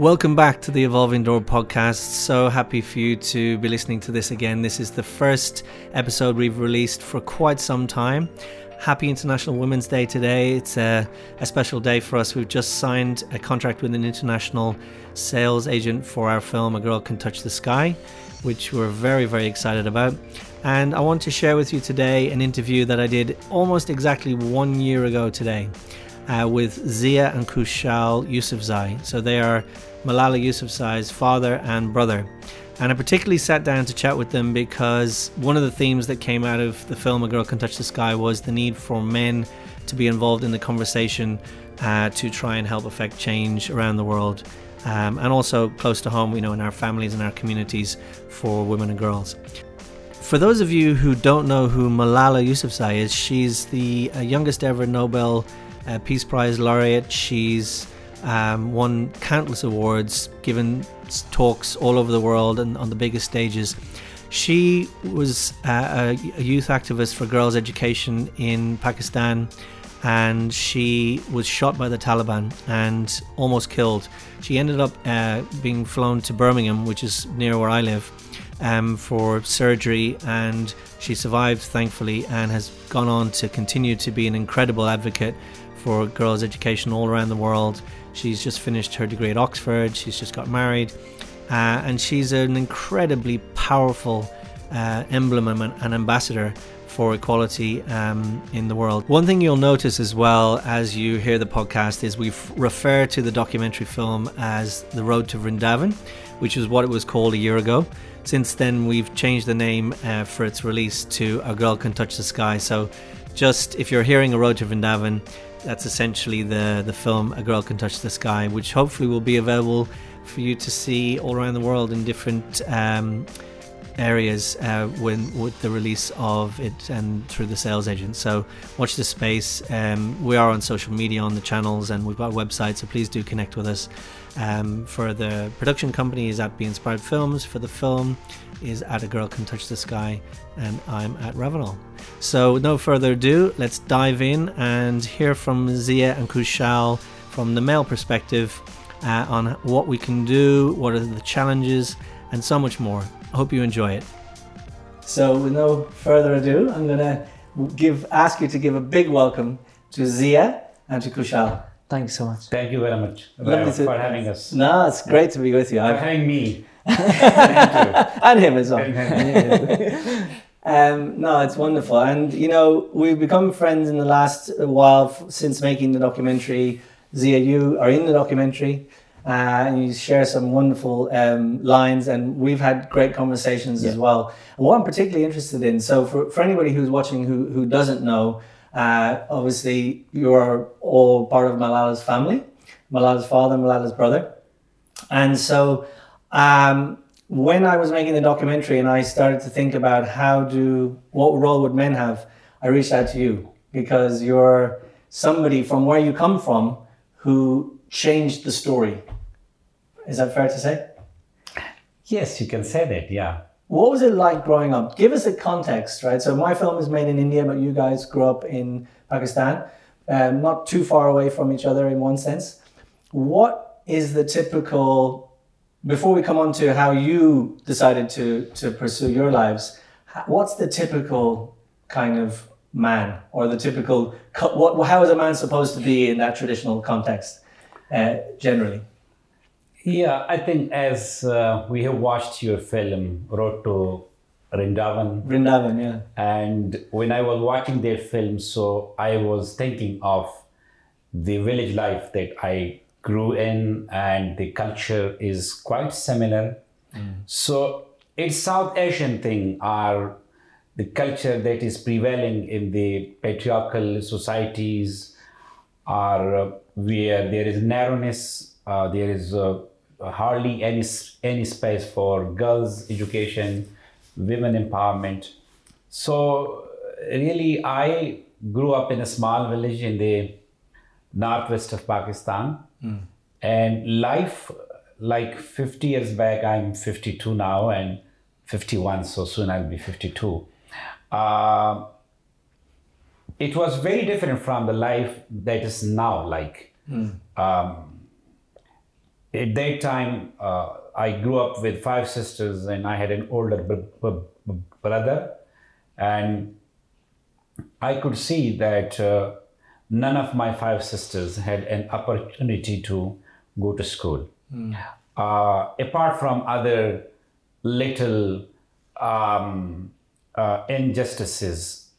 Welcome back to the Evolving Door podcast. So happy for you to be listening to this again. This is the first episode we've released for quite some time. Happy International Women's Day today. It's a, a, special day for us. We've just signed a contract with an international sales agent for our film, A Girl Can Touch the Sky, which we're very, very excited about. And I want to share with you today an interview that I did almost exactly one year ago today. Uh, with Zia and Khushal Yousafzai. So they are Malala Yousafzai's father and brother. And I particularly sat down to chat with them because one of the themes that came out of the film A Girl Can Touch the Sky was the need for men to be involved in the conversation uh, to try and help affect change around the world. Um, and also close to home, you know, in our families and our communities for women and girls. For those of you who don't know who Malala Yousafzai is, she's the uh, youngest ever Nobel uh, Peace Prize laureate. She's um, won countless awards, given talks all over the world and on the biggest stages. She was uh, a youth activist for girls' education in Pakistan and she was shot by the Taliban and almost killed. She ended up uh, being flown to Birmingham, which is near where I live, um, for surgery, and she survived thankfully and has gone on to continue to be an incredible advocate for girls' education all around the world. She's just finished her degree at Oxford, she's just got married, uh, and she's an incredibly powerful uh, emblem and an ambassador for equality um, in the world. One thing you'll notice as well as you hear the podcast is we refer to the documentary film as The Road to Vrindavan, which is what it was called a year ago. Since then, we've changed the name uh, for its release to A Girl Can Touch the Sky. So, just if you're hearing A Road to Vrindavan, that's essentially the the film A Girl Can Touch the Sky, which hopefully will be available for you to see all around the world in different um, areas uh, when with the release of it and through the sales agent. So watch the space. Um, we are on social media on the channels and we've got a website, so please do connect with us. Um, for the production company is at Be Inspired Films. For the film is at A Girl Can Touch the Sky, and I'm at Ravenel. So, no further ado, let's dive in and hear from Zia and Khushal from the male perspective uh, on what we can do, what are the challenges, and so much more. I hope you enjoy it. So, with no further ado, I'm going to give ask you to give a big welcome to Zia and to Khushal. Thank you so much. Thank you very much for, for having us. No, it's great to be with you. For having me. and him as well. um, no, it's wonderful. And, you know, we've become friends in the last while since making the documentary. Zia, you are in the documentary. Uh, and you share some wonderful um, lines, and we've had great conversations yeah. as well. And what I'm particularly interested in, so for, for anybody who's watching who, who doesn't know, uh, obviously you're all part of Malala's family, Malala's father, Malala's brother. And so um, when I was making the documentary and I started to think about how do, what role would men have, I reached out to you because you're somebody from where you come from who changed the story. Is that fair to say? Yes, you can say that, yeah. What was it like growing up? Give us a context, right? So my film is made in India, but you guys grew up in Pakistan, um, not too far away from each other in one sense. What is the typical, before we come on to how you decided to, to pursue your lives, what's the typical kind of man or the typical, what, how is a man supposed to be in that traditional context? Uh, generally? Yeah, I think as uh, we have watched your film, Road to Vrindavan. Vrindavan, yeah. And when I was watching their film, so I was thinking of the village life that I grew in, and the culture is quite similar. Mm. So it's South Asian thing, or the culture that is prevailing in the patriarchal societies, are uh, where there is narrowness, uh, there is uh, hardly any any space for girls' education, women empowerment. So really, I grew up in a small village in the northwest of Pakistan, mm. and life like 50 years back. I'm 52 now and 51, so soon I'll be 52. Uh, it was very different from the life that is now like mm. um, at that time, uh, I grew up with five sisters, and I had an older b- b- brother, and I could see that uh, none of my five sisters had an opportunity to go to school. Uh, apart from other little um, uh, injustices.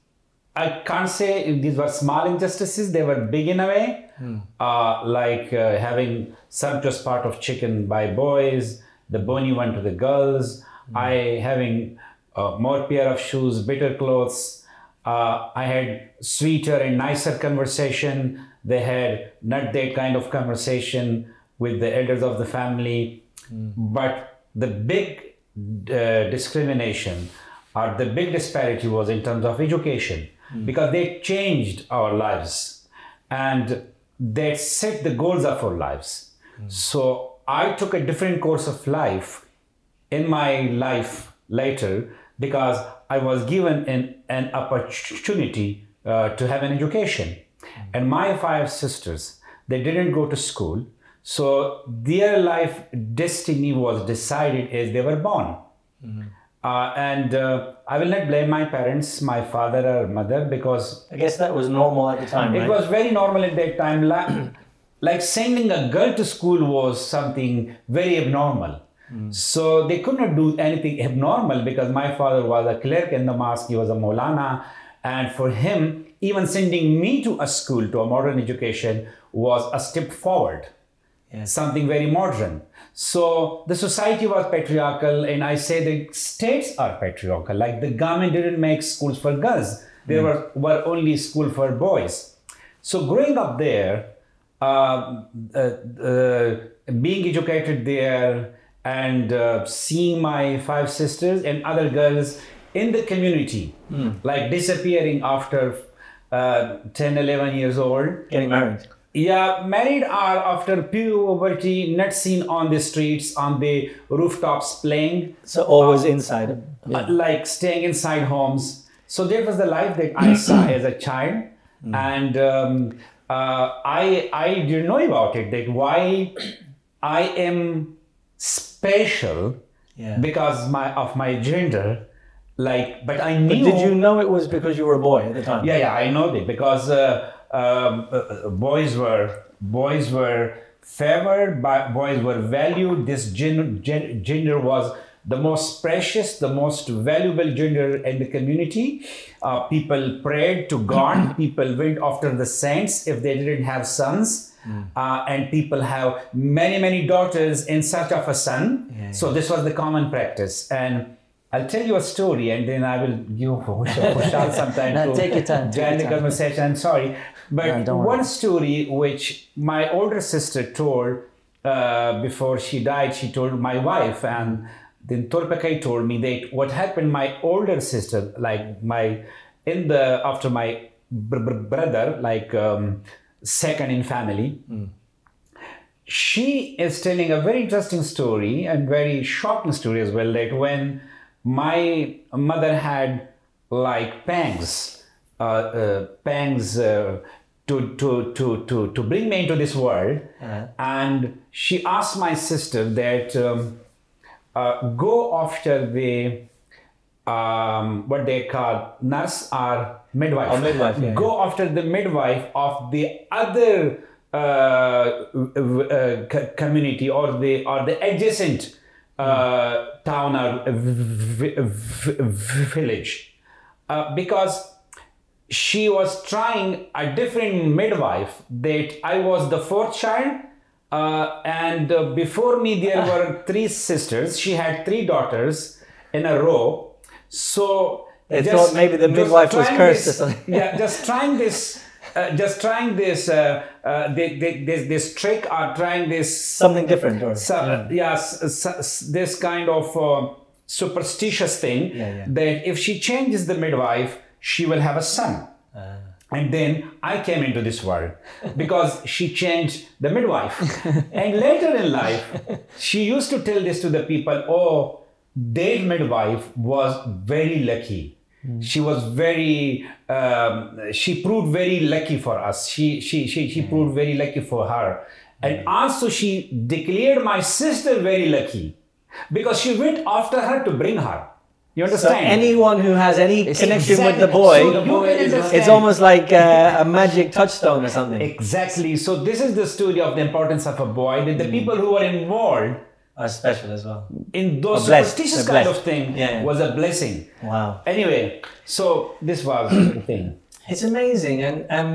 I can't say if these were small injustices, they were big in a way, uh, like uh, having sumptuous part of chicken by boys, the bony one to the girls, I having uh, more pair of shoes, better clothes. Uh, I had sweeter and nicer conversation. They had not that kind of conversation with the elders of the family. But the big uh, discrimination or the big disparity was in terms of education Hmm. because they changed our lives and they set the goals of our lives. Hmm. So I took a different course of life in my life later because I was given an, an opportunity uh, to have an education. Hmm. And my five sisters, they didn't go to school. So their life destiny was decided as they were born. Uh, and uh, I will not blame my parents, my father or mother, because I guess that was normal at the time, it right? was very normal at that time. Like, like sending a girl to school was something very abnormal. So they could not do anything abnormal because my father was a clerk in the mosque, he was a Maulana. And for him, even sending me to a school, to a modern education, was a step forward Yes. something very modern. So the society was patriarchal, and I say the states are patriarchal. Like the government didn't make schools for girls; there were were only school for boys. So growing up there, uh, uh, uh, being educated there, and uh, seeing my five sisters and other girls in the community, like disappearing after uh, 10, 11 years old. Getting married. Yeah, married are after puberty, not seen on the streets, on the rooftops playing, So always inside. uh, like staying inside homes. So that was the life that I saw as a child, and um, uh, I I didn't know about it. That why I am special Yeah. because my of my gender, like, but I knew. Did you know it was because you were a boy at the time? Yeah, yeah, I know that because uh, um, uh, uh, boys were boys were favored, by, boys were valued. This gen, gen, gender was the most precious, the most valuable gender in the community. Uh, people prayed to God. people went after the saints if they didn't have sons. Uh, and people have many, many daughters in search of a son. Yeah, so this was the common practice. And I'll tell you a story, and then I will give Khushal some time No, to take your time, join the conversation. I'm sorry, but No, don't worry. one story which my older sister told uh, before she died, she told my wife, and then Torpekai told me that what happened. My older sister, like my in the after my br- br- brother, like um, second in family, she is telling a very interesting story and very shocking story as well that when my mother had like pangs uh, uh, pangs uh, to, to, to, to, to bring me into this world and she asked my sister that um, uh, go after the um, what they call nurse or midwife. Oh, midwife, yeah, Go after the midwife of the other uh, uh, co- community or the or the adjacent uh, town or v- v- v- village, uh, because she was trying a different midwife. That I was the fourth child. Uh, and uh, before me, there were three sisters. She had three daughters in a row. So They just- thought maybe the midwife was cursed or this- something. yeah, just trying this, uh, just trying this, uh, uh, thi- this, this trick or trying this Something different, or yeah, s- s- s- this kind of uh, superstitious thing Yeah, yeah. that if she changes the midwife, she will have a son. Ah. And then I came into this world because she changed the midwife. and later in life, she used to tell this to the people oh, their midwife was very lucky She was very. Um, she proved very lucky for us. She she she she proved very lucky for her, and also she declared my sister very lucky, because she went after her to bring her. You understand? So understand? anyone who has any connection with the boy, So the boy is- it's almost like uh, a magic touchstone or something. Exactly. So this is the story of the importance of a boy. That the Mm. people who are involved Are special as well. in those Are superstitious kind of thing Yeah, yeah. was a blessing. Wow. Anyway, so this was the thing. It's amazing, and um,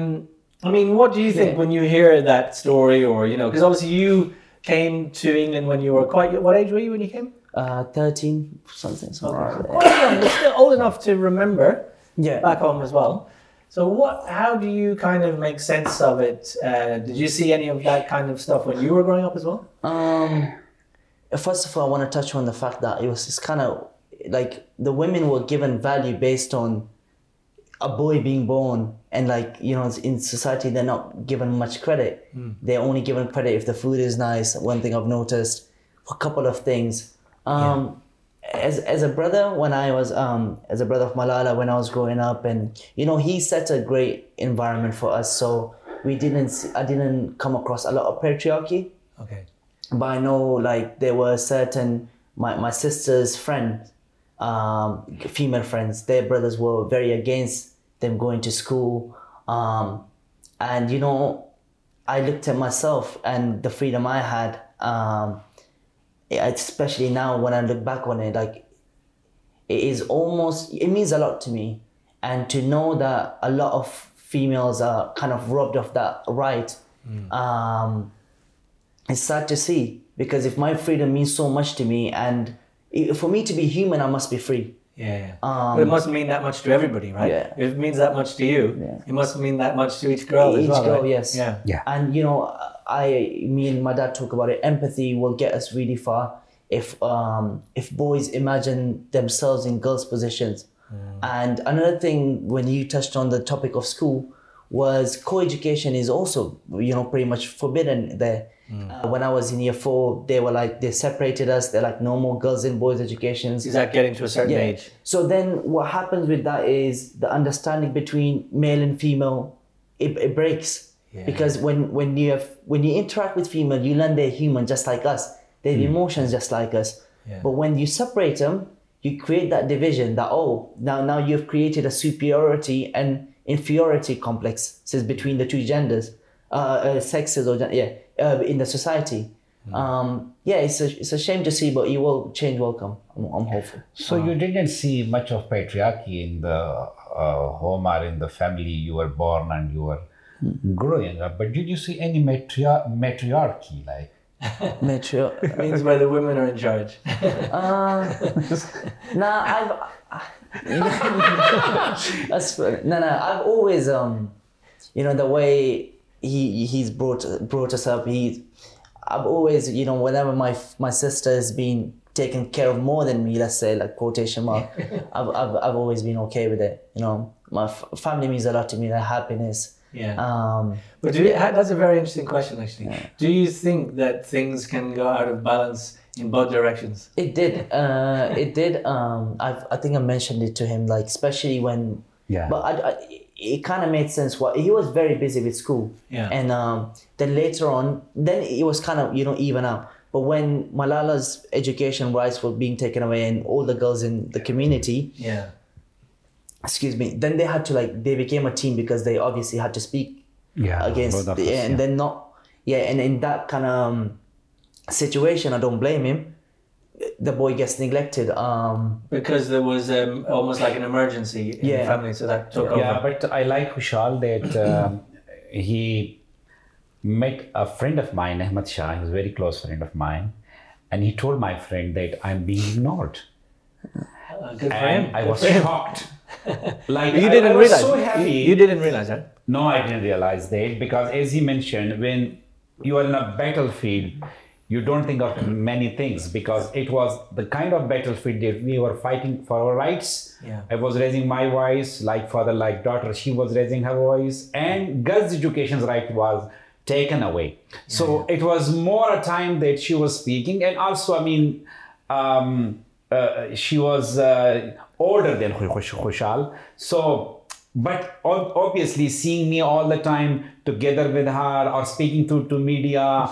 I mean, what do you think when you hear that story, or you know, because obviously you came to England when you were quite. What age were you when you came? Uh, 13, something. something like that. Quite young, but still old enough to remember Yeah. back home as well. So, what? How do you kind of make sense of it? Uh, did you see any of that kind of stuff when you were growing up as well? Um, first of all, I want to touch on the fact that it was it's kind of like the women were given value based on a boy being born, and like you know, in society they're not given much credit. They're only given credit if the food is nice. One thing I've noticed, a couple of things. Um, As, as a brother, when I was um, as a brother of Malala, when I was growing up, and you know, he set a great environment for us. So we didn't, I didn't come across a lot of patriarchy Okay. but I know like there were certain my, my sister's friends, um, female friends, their brothers were very against them going to school. Um, and you know, I looked at myself and the freedom I had, um, especially now when I look back on it, like it is almost it means a lot to me and to know that a lot of females are kind of robbed of that right um, it's sad to see because if my freedom means so much to me and i- for me to be human i must be free Yeah. yeah. Um, but it must mean that much to everybody, right? Yeah. If it means that much to you, Yeah. it must mean that much to each girl as well. Each girl, right? yes. Yeah. Yeah. and you know i me and my dad talk about it empathy will get us really far if um if boys imagine themselves in girls positions and another thing when you touched on the topic of school was co-education is also you know pretty much forbidden there uh, when i was in year four they were like they separated us they're like no more girls and boys educations Is that getting to a certain yeah. age? So then what happens with that is the understanding between male and female it, it breaks. Yeah. Because when, when you have when you interact with female, you learn they're human just like us. They have emotions just like us. Yeah. But when you separate them, you create that division that oh now now you've created a superiority and inferiority complex complexes between the two genders, uh, uh sexes or yeah, uh, in the society. Um, yeah, it's a, it's a shame to see, but you will change. Welcome. I'm, I'm hopeful. So you didn't see much of patriarchy in the uh, home or in the family you were born and you were growing up. But did you see any matria- matriarchy like? Metro. It means where the women are in charge. Uh, nah, I've. That's no, no. I've always um, you know, the way he he's brought brought us up. He, I've always you know, whenever my my sister has been taken care of more than me, let's say like quotation mark, I've, I've I've always been okay with it. You know, my f- family means a lot to me. Their happiness. Yeah. Um, But do you, that's a very interesting question, actually. Do you think that things can go out of balance in both directions? It did. Uh, it did. Um, I I think I mentioned it to him, like especially when. Yeah. But I, I, it kind of made sense. What he was very busy with school. Yeah. And um, then later on, then it was kind of you know even out. But when Malala's education rights were being taken away and all the girls in the community, Yeah. Excuse me, then they had to like they became a team because they obviously had to speak Yeah, against both of the, and yeah. then not yeah and in that kind of um, situation i don't blame him the boy gets neglected um Because there was um, almost like an emergency in the family, so that took Yeah, over. but I like Khushal that um, he met a friend of mine, Ahmad Shah, he's a very close friend of mine, and he told my friend that I'm being ignored. Uh, good for him. And I Good was for shocked. like You didn't I was realize. so you- happy. You, didn't realize that. No, I didn't realize that because, as he mentioned, when you are in a battlefield, you don't think of many things because it was the kind of battlefield that we were fighting for our rights. Yeah. I was raising my voice, like father, like daughter. She was raising her voice, and girls' education's right was taken away. So it was more a time that she was speaking, and also, I mean, um, uh, she was uh, older than Khushal. So, but obviously, seeing me all the time together with her or speaking to, to media,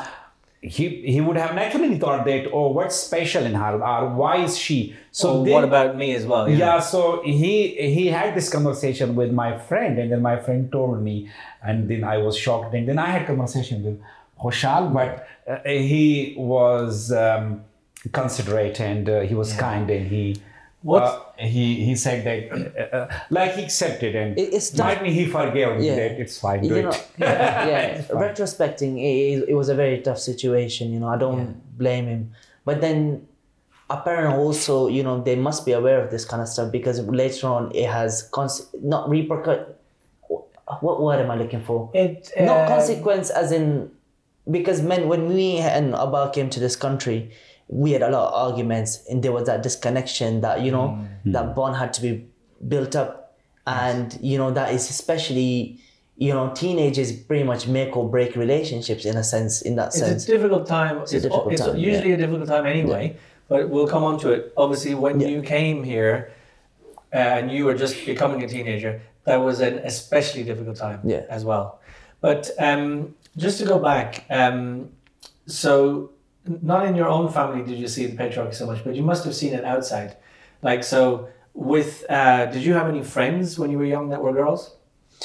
he, he would have naturally thought that, oh, what's special in her or why is she? So then- what about me as well? know? yeah so he he had this conversation with my friend and then my friend told me and then i was shocked and then i had conversation with Khushal, but uh, he was um, considerate and uh, he was kind and he What- uh, he he said that uh, uh, like he accepted and It- it's might tough. he forgave me Yeah. that it's fine do you know, it yeah, retrospecting, it, it was a very tough situation. You know, I don't blame him. But then, a parent also, you know, they must be aware of this kind of stuff because later on it has cons- not repercut. What word am I looking for? It, not uh, consequence as in because men when we and Abba came to this country we had a lot of arguments and there was that disconnection that you know Mm. that bond had to be built up and you know that is especially you know teenagers pretty much make or break relationships in a sense in that sense, It's sense a difficult time. It's, a difficult it's time, usually a difficult time anyway, but we'll come on to it. Obviously, when Yeah. you came here and you were just becoming a teenager, that was an especially difficult time Yeah. as well. But um, just to go back, um, so not in your own family did you see the patriarchy so much, but you must have seen it outside. Like, so with, uh, did you have any friends when you were young that were girls?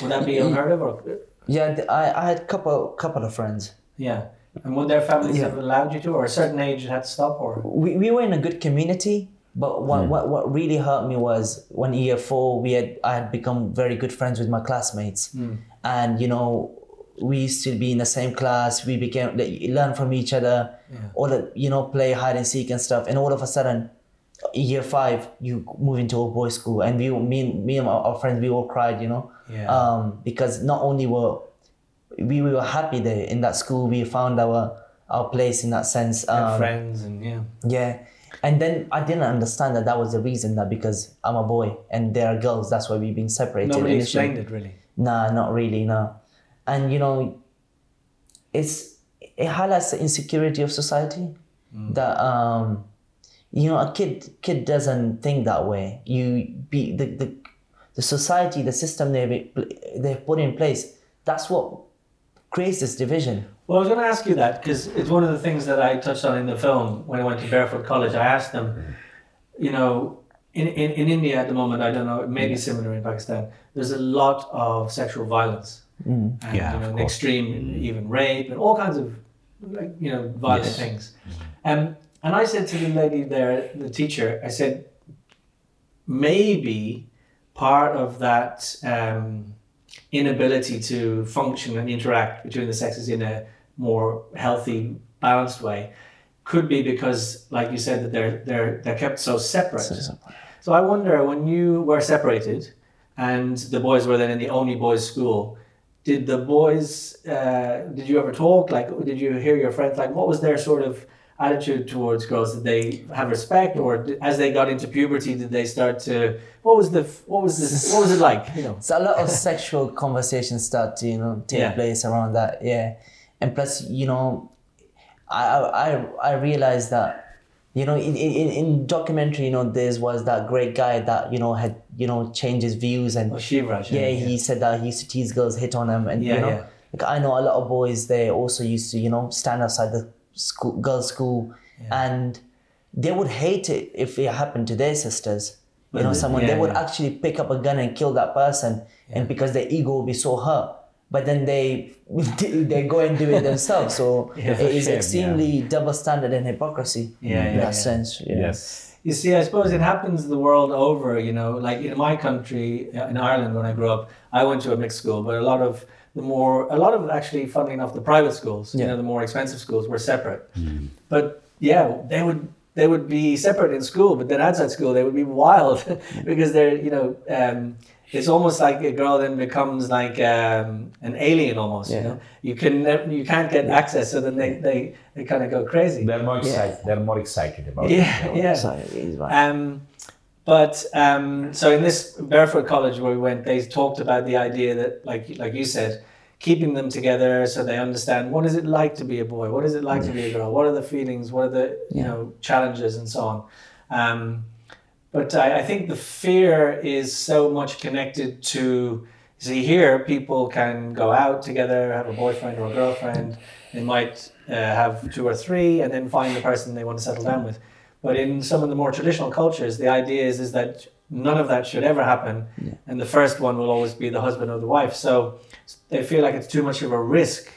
Would that be unheard of? Or, yeah I, I had couple couple of friends yeah. And would their families Yeah. have allowed you to, or a certain age you had to stop, or? we, we were in a good community but what, what what really hurt me was when year four we had I had become very good friends with my classmates and you know we used to be in the same class we became like, learn from each other all the you know play hide and seek and stuff and all of a sudden year five you move into a boys school and we me, me and our, friends we all cried you know Yeah. um, because not only were we, we were happy there in that school we found our our place in that sense um, friends and yeah. yeah. And then I didn't understand that that was the reason that because I'm a boy and they are girls, that's why we've been separated. Nobody initially. explained it really. Nah, not really, no. And you know, it's it highlights the insecurity of society. That um you know, a kid kid doesn't think that way. You be the the, the society, the system they've they've put in place, that's what creates this division. Well, I was going to ask you that because it's one of the things that I touched on in the film when I went to Barefoot College. I asked them, you know, in, in, in India at the moment, I don't know, it may be similar in Pakistan, there's a lot of sexual violence. And, Yeah, you know, of an course. extreme, even rape and all kinds of, like, you know, violent Yes. things. Um, and I said to the lady there, the teacher, I said, maybe part of that um, inability to function and interact between the sexes in a more healthy, balanced way could be because, like you said, that they're they're they're kept so separate. So I wonder when you were separated, and the boys were then in the only boys' school. Did the boys? Uh, did you ever talk? Like, did you hear your friends? Like, what was their sort of attitude towards girls? Did they have respect, or did, as they got into puberty, did they start to? What was the? What was this? What was it like? You know. So a lot of sexual conversations start to you know take Yeah. place around that. Yeah, and plus you know, I I I- I realized that you know in, in, in documentary you know there was that great guy that you know had you know changed his views and Oh, Shivraj. yeah, he said that he used to tease girls, hit on them, and Yeah, you know, yeah. like I know a lot of boys they also used to you know stand outside the school, girls' school, and they would hate it if it happened to their sisters. You know, someone yeah, they would yeah. actually pick up a gun and kill that person, and because their ego will be so hurt. But then they they go and do it themselves. So Yeah, it for is shame, extremely double standard and hypocrisy Yeah, in yeah, that yeah. sense. Yeah. yes You see, I suppose it happens the world over. You know, like in my country, in Ireland, when I grew up, I went to a mixed school, but a lot of the more, a lot of actually, funnily enough, the private schools, you know, the more expensive schools were separate. But yeah, they would they would be separate in school, but then outside school they would be wild because they're you know. Um, it's almost like a girl then becomes like um, an alien almost. You know, you can you can't get access, so then they they, they kind of go crazy. they're more excited they're more excited about it Yeah, yeah. So he's right. Um, but um, so in this Barefoot College where we went, they talked about the idea that, like like you said, keeping them together so they understand what is it like to be a boy, what is it like to be a girl, what are the feelings, what are the you know challenges and so on. Um, but I, I think the fear is so much connected to see here people can go out together, have a boyfriend or a girlfriend. They might uh, have two or three, and then find the person they want to settle down with. But in some of the more traditional cultures, the idea is is that none of that should ever happen, Yeah. and the first one will always be the husband or the wife. So they feel like it's too much of a risk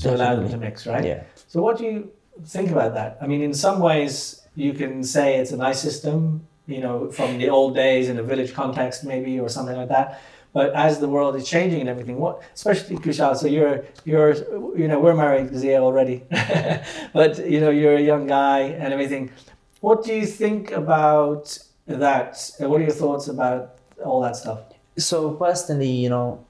to allow them to mix, right? Yeah. So what do you think about that? I mean, in some ways, you can say it's a nice system, you know, from the old days in a village context, maybe, or something like that. But as the world is changing and everything, what, especially Khushal, so you're, you're, you know, we're married, Zia, already, but you know, you're a young guy and everything. What do you think about that? What are your thoughts about all that stuff? So personally, you know,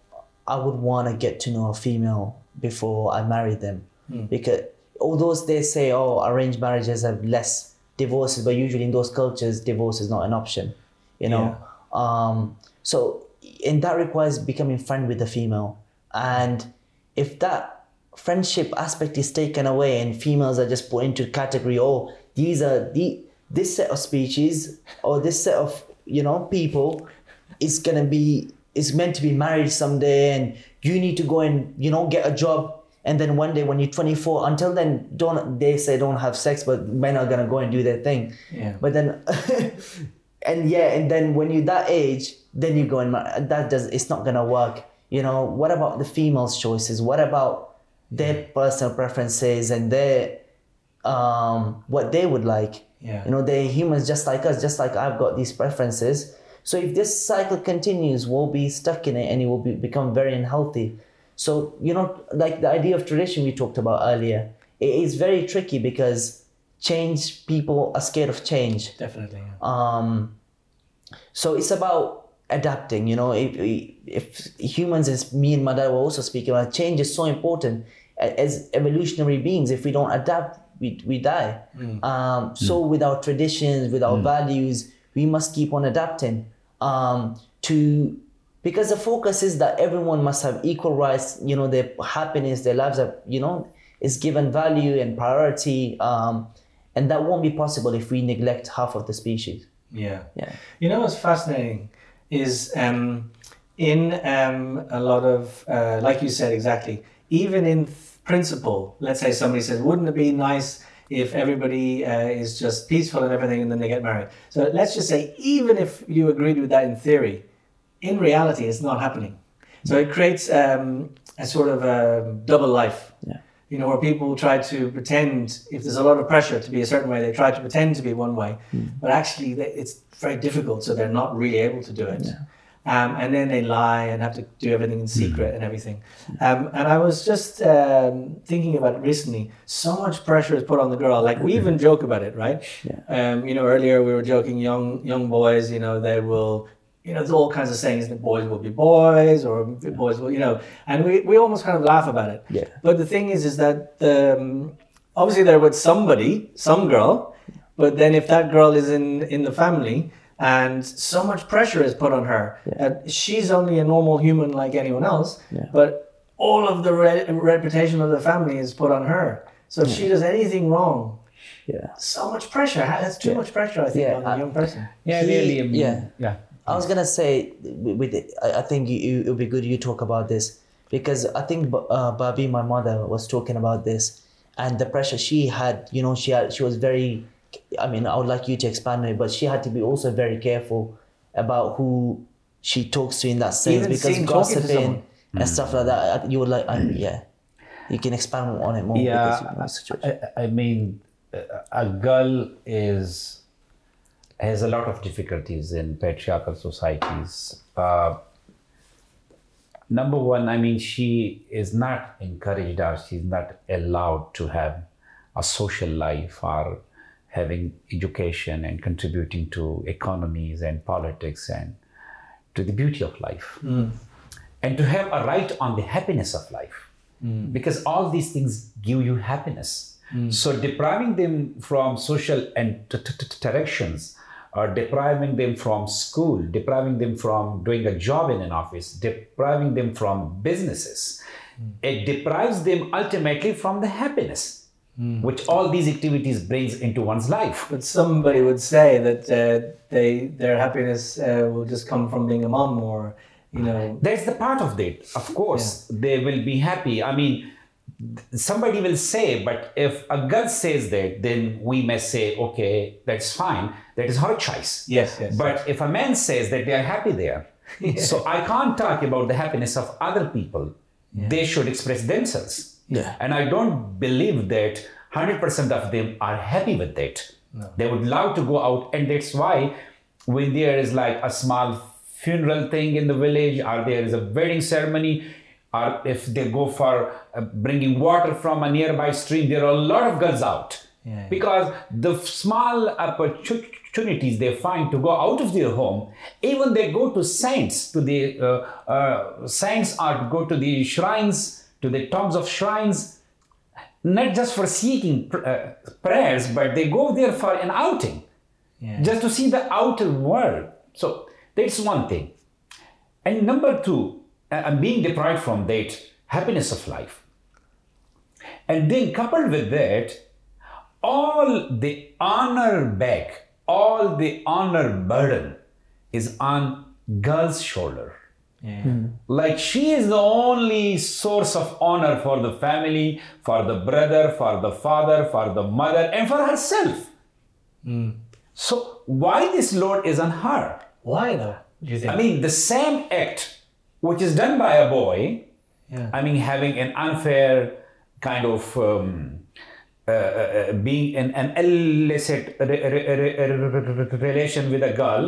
I would want to get to know a female before I marry them, hmm. because although they say, oh, arranged marriages have less divorces, but usually in those cultures, divorce is not an option. You know, um, so and that requires becoming friend with the female, and if that friendship aspect is taken away and females are just put into category, oh, these are the this set of species or this set of you know people is gonna be is meant to be married someday and you need to go and you know get a job and then one day when you're 24 until then don't they say don't have sex but men are gonna go and do their thing. Yeah. but then and yeah and then when you're that age then you go and that does it's not gonna work. You know what about the females choices? What about their personal preferences and their um what they would like? Yeah. you know they're humans just like us just like i've got these preferences. So if this cycle continues we'll be stuck in it and it will be, become very unhealthy so you know like the idea of tradition we talked about earlier it is very tricky because change people are scared of change. Definitely. Yeah. um, so it's about adapting you know if, if humans as me and my dad were also speaking about change is so important as evolutionary beings. If we don't adapt we, we die. Um, so with our traditions with our values we must keep on adapting um, to because the focus is that everyone must have equal rights you know their happiness their lives are you know is given value and priority um, and that won't be possible if we neglect half of the species Yeah. yeah You know what's fascinating is um, in um, a lot of, uh, like you said exactly, even in principle, let's say somebody says, wouldn't it be nice if everybody uh, is just peaceful and everything and then they get married? So let's just say, even if you agreed with that in theory, in reality, it's not happening. So it creates um, a sort of a double life. Yeah. You know, where people try to pretend, if there's a lot of pressure to be a certain way, they try to pretend to be one way, but actually they, it's very difficult, so they're not really able to do it. Um, and then they lie and have to do everything in secret and everything. Um, and I was just um, thinking about it recently. So much pressure is put on the girl. Like we even joke about it, right? Yeah. Um, you know, earlier we were joking, young young boys. You know, they will. You know, there's all kinds of sayings that boys will be boys or boys will, you know, and we, we almost kind of laugh about it. Yeah. But the thing is, is that um, obviously they're with somebody, some girl, but then if that girl is in in the family and so much pressure is put on her, that she's only a normal human like anyone else, Yeah. but all of the re- reputation of the family is put on her. So if she does anything wrong, yeah so much pressure. That's too much pressure, I think, Yeah, on a I- young person. Yeah, He- really. Yeah. yeah. I was gonna say with I think you, it would be good you talk about this because I think uh, Babi, my mother, was talking about this and the pressure she had. You know, she had she was very. I mean, I would like you to expand on it, but she had to be also very careful about who she talks to in that sense Even because seen talking to gossiping and stuff like that. You would like, I, yeah, you can expand on it more. because you know the Yeah. I, I mean, a girl is has a lot of difficulties in patriarchal societies. Uh, number one, I mean, she is not encouraged or she's not allowed to have a social life or having education and contributing to economies and politics and to the beauty of life. Hmm. And to have a right on the happiness of life. Hmm. Because all these things give you happiness. Hmm. So depriving them from social and t- or depriving them from school depriving them from doing a job in an office depriving them from businesses it deprives them ultimately from the happiness which all these activities brings into one's life. But somebody would say that uh, they their happiness uh, will just come from being a mom, or you know. That's the part of it. Of course, they will be happy. I mean, somebody will say, but if a girl says that, then we may say, okay, that's fine. That is her choice. Yes, yes. But if a man says that they are happy there, so I can't talk about the happiness of other people. They should express themselves. Yeah. And I don't believe that 100% of them are happy with that. They would love to go out, and that's why when there is like a small funeral thing in the village, or there is a wedding ceremony, or if they go for uh, bringing water from a nearby stream, there are a lot of girls out Yeah. because the small opportunities they find to go out of their home, even they go to saints, to the uh, uh, saints, or go to the shrines, to the tombs of shrines, not just for seeking pr- uh, prayers, but they go there for an outing, Yeah. just to see the outer world. So that's one thing. And number two, uh, I'm being deprived from that happiness of life. And then coupled with that, all the honor back, all the honor burden is on girl's shoulder. Yeah. Hmm. Like she is the only source of honor for the family, for the brother, for the father, for the mother, and for herself. Hmm. So why this load is on her? Why though? Do you think? I mean, the same act which is done by a boy, yeah. I mean, having an unfair kind of um, uh, uh, uh, being in an illicit re- re- re- re- re- relation with a girl,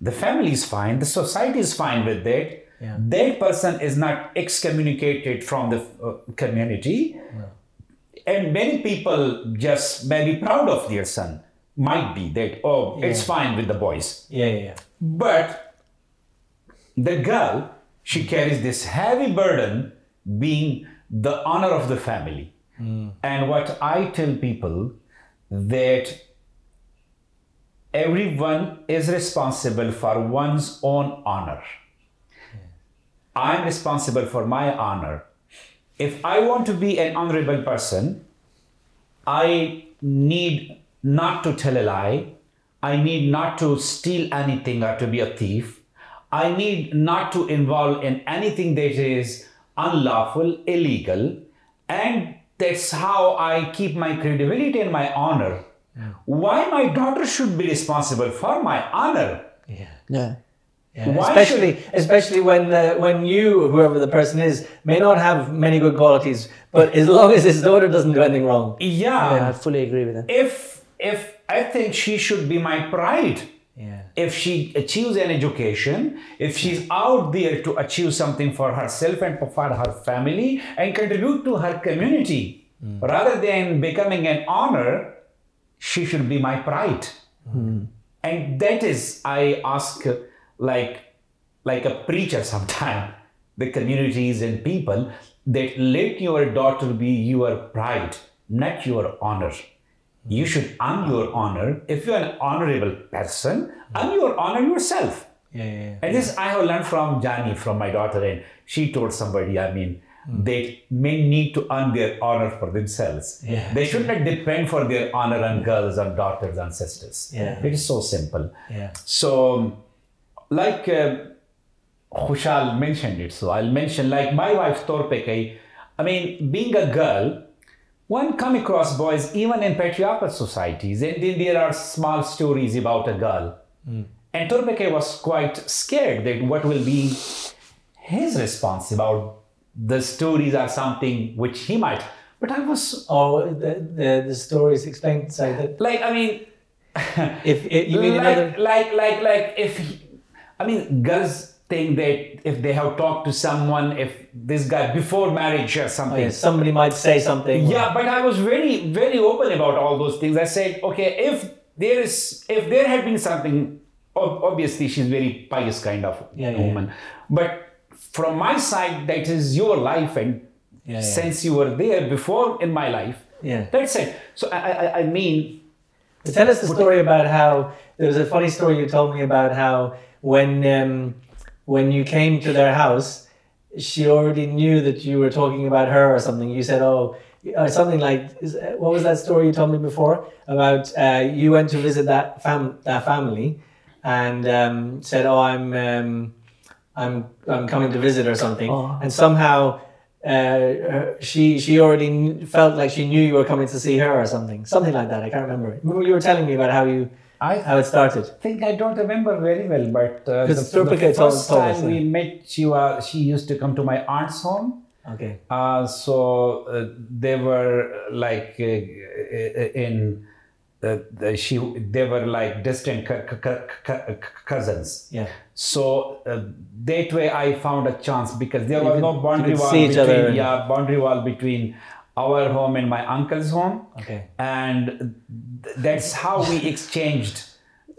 the family is fine, the society is fine with that. Yeah. That person is not excommunicated from the uh, community. And many people just may be proud of their son. Might be that, oh, it's fine with the boys. yeah, yeah, yeah. But the girl, she carries this heavy burden being the honor of the family. Hmm. And what I tell people that everyone is responsible for one's own honor. I'm responsible for my honor. If I want to be an honorable person, I need not to tell a lie. I need not to steal anything or to be a thief. I need not to involve in anything that is unlawful, illegal. And that's how I keep my credibility and my honor. Why my daughter should be responsible for my honor? Yeah. Yeah. Yeah, Why especially, especially when uh, when you, whoever the person is, may not have many good qualities, but as long as his daughter doesn't do anything wrong, Yeah, I fully agree with him. if if I think she should be my pride. If she achieves an education, if she's out there to achieve something for herself and for her family and contribute to her community, hmm. rather than becoming an honor, she should be my pride. Hmm. And that is, I ask, like, like a preacher sometime, the communities and people, that let your daughter be your pride, not your honor. You should earn your honor. If you're an honorable person, earn your honor yourself. yeah, yeah, yeah. And this I have learned from Jani, from my daughter, and she told somebody, I mean, Hmm. they men need to earn their honor for themselves. Yeah. They should not depend for their honor on girls, on daughters, on sisters. Yeah. It is so simple. yeah. So, like uh, Khushal mentioned it, so I'll mention like my wife Torpekai. I mean, being a girl, one come across boys even in patriarchal societies, and then there are small stories about a girl. Hmm. And Torpekai was quite scared that what will be his response about the stories are something which he might. But I was Oh, the the, the stories explained. so that like, I mean, if it, you mean like, another. like like like if he, i mean girls think that if they have talked to someone if this guy before marriage or Oh, something yeah, somebody might say something. yeah but i was very very open about all those things. I said okay if there is if there had been something obviously she's very pious kind of Yeah, yeah, woman. But from my side that is your life and since you were there before in my life Yeah. that's it. So i i, I mean tell us the story about how there was a funny story you told me about how when um, when you came to their house, she already knew that you were talking about her or something. You said, "Oh, uh, something like what was that story you told me before about uh, you went to visit that fam that family and um, said, "Oh, I'm um, I'm I'm coming to visit or something," Oh. and somehow. Uh, she she already felt like she knew you were coming to see her or something something like that I can't remember. Remember you were telling me about how you I how it started. think I don't remember very well, but uh, the, the first time we met, she was she used to come to my aunt's home. Okay. Uh, so uh, they were like uh, in uh, the, she they were like distant cou- cou- cou- cou- cousins. Yeah. So uh, that way I found a chance because there You was could- no boundary wall between yeah boundary wall between our home and my uncle's home, Okay. and that's how we exchanged.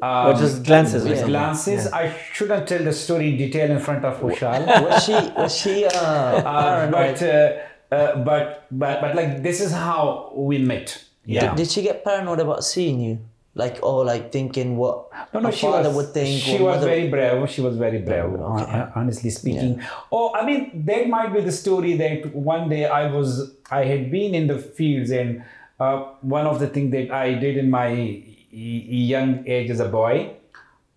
Um, Or just glances. glances. I shouldn't tell the story in detail in front of Khushal. Was she was she uh, Uh, but, uh, uh, but but but like this is how we met. Yeah. Did she get paranoid about seeing you? Like oh like thinking what No, no, she was, would think? She was mother- very brave. She was very brave, Okay. honestly speaking. Oh, I mean, that might be the story that one day I was, I had been in the fields, and uh, one of the things that I did in my young age as a boy,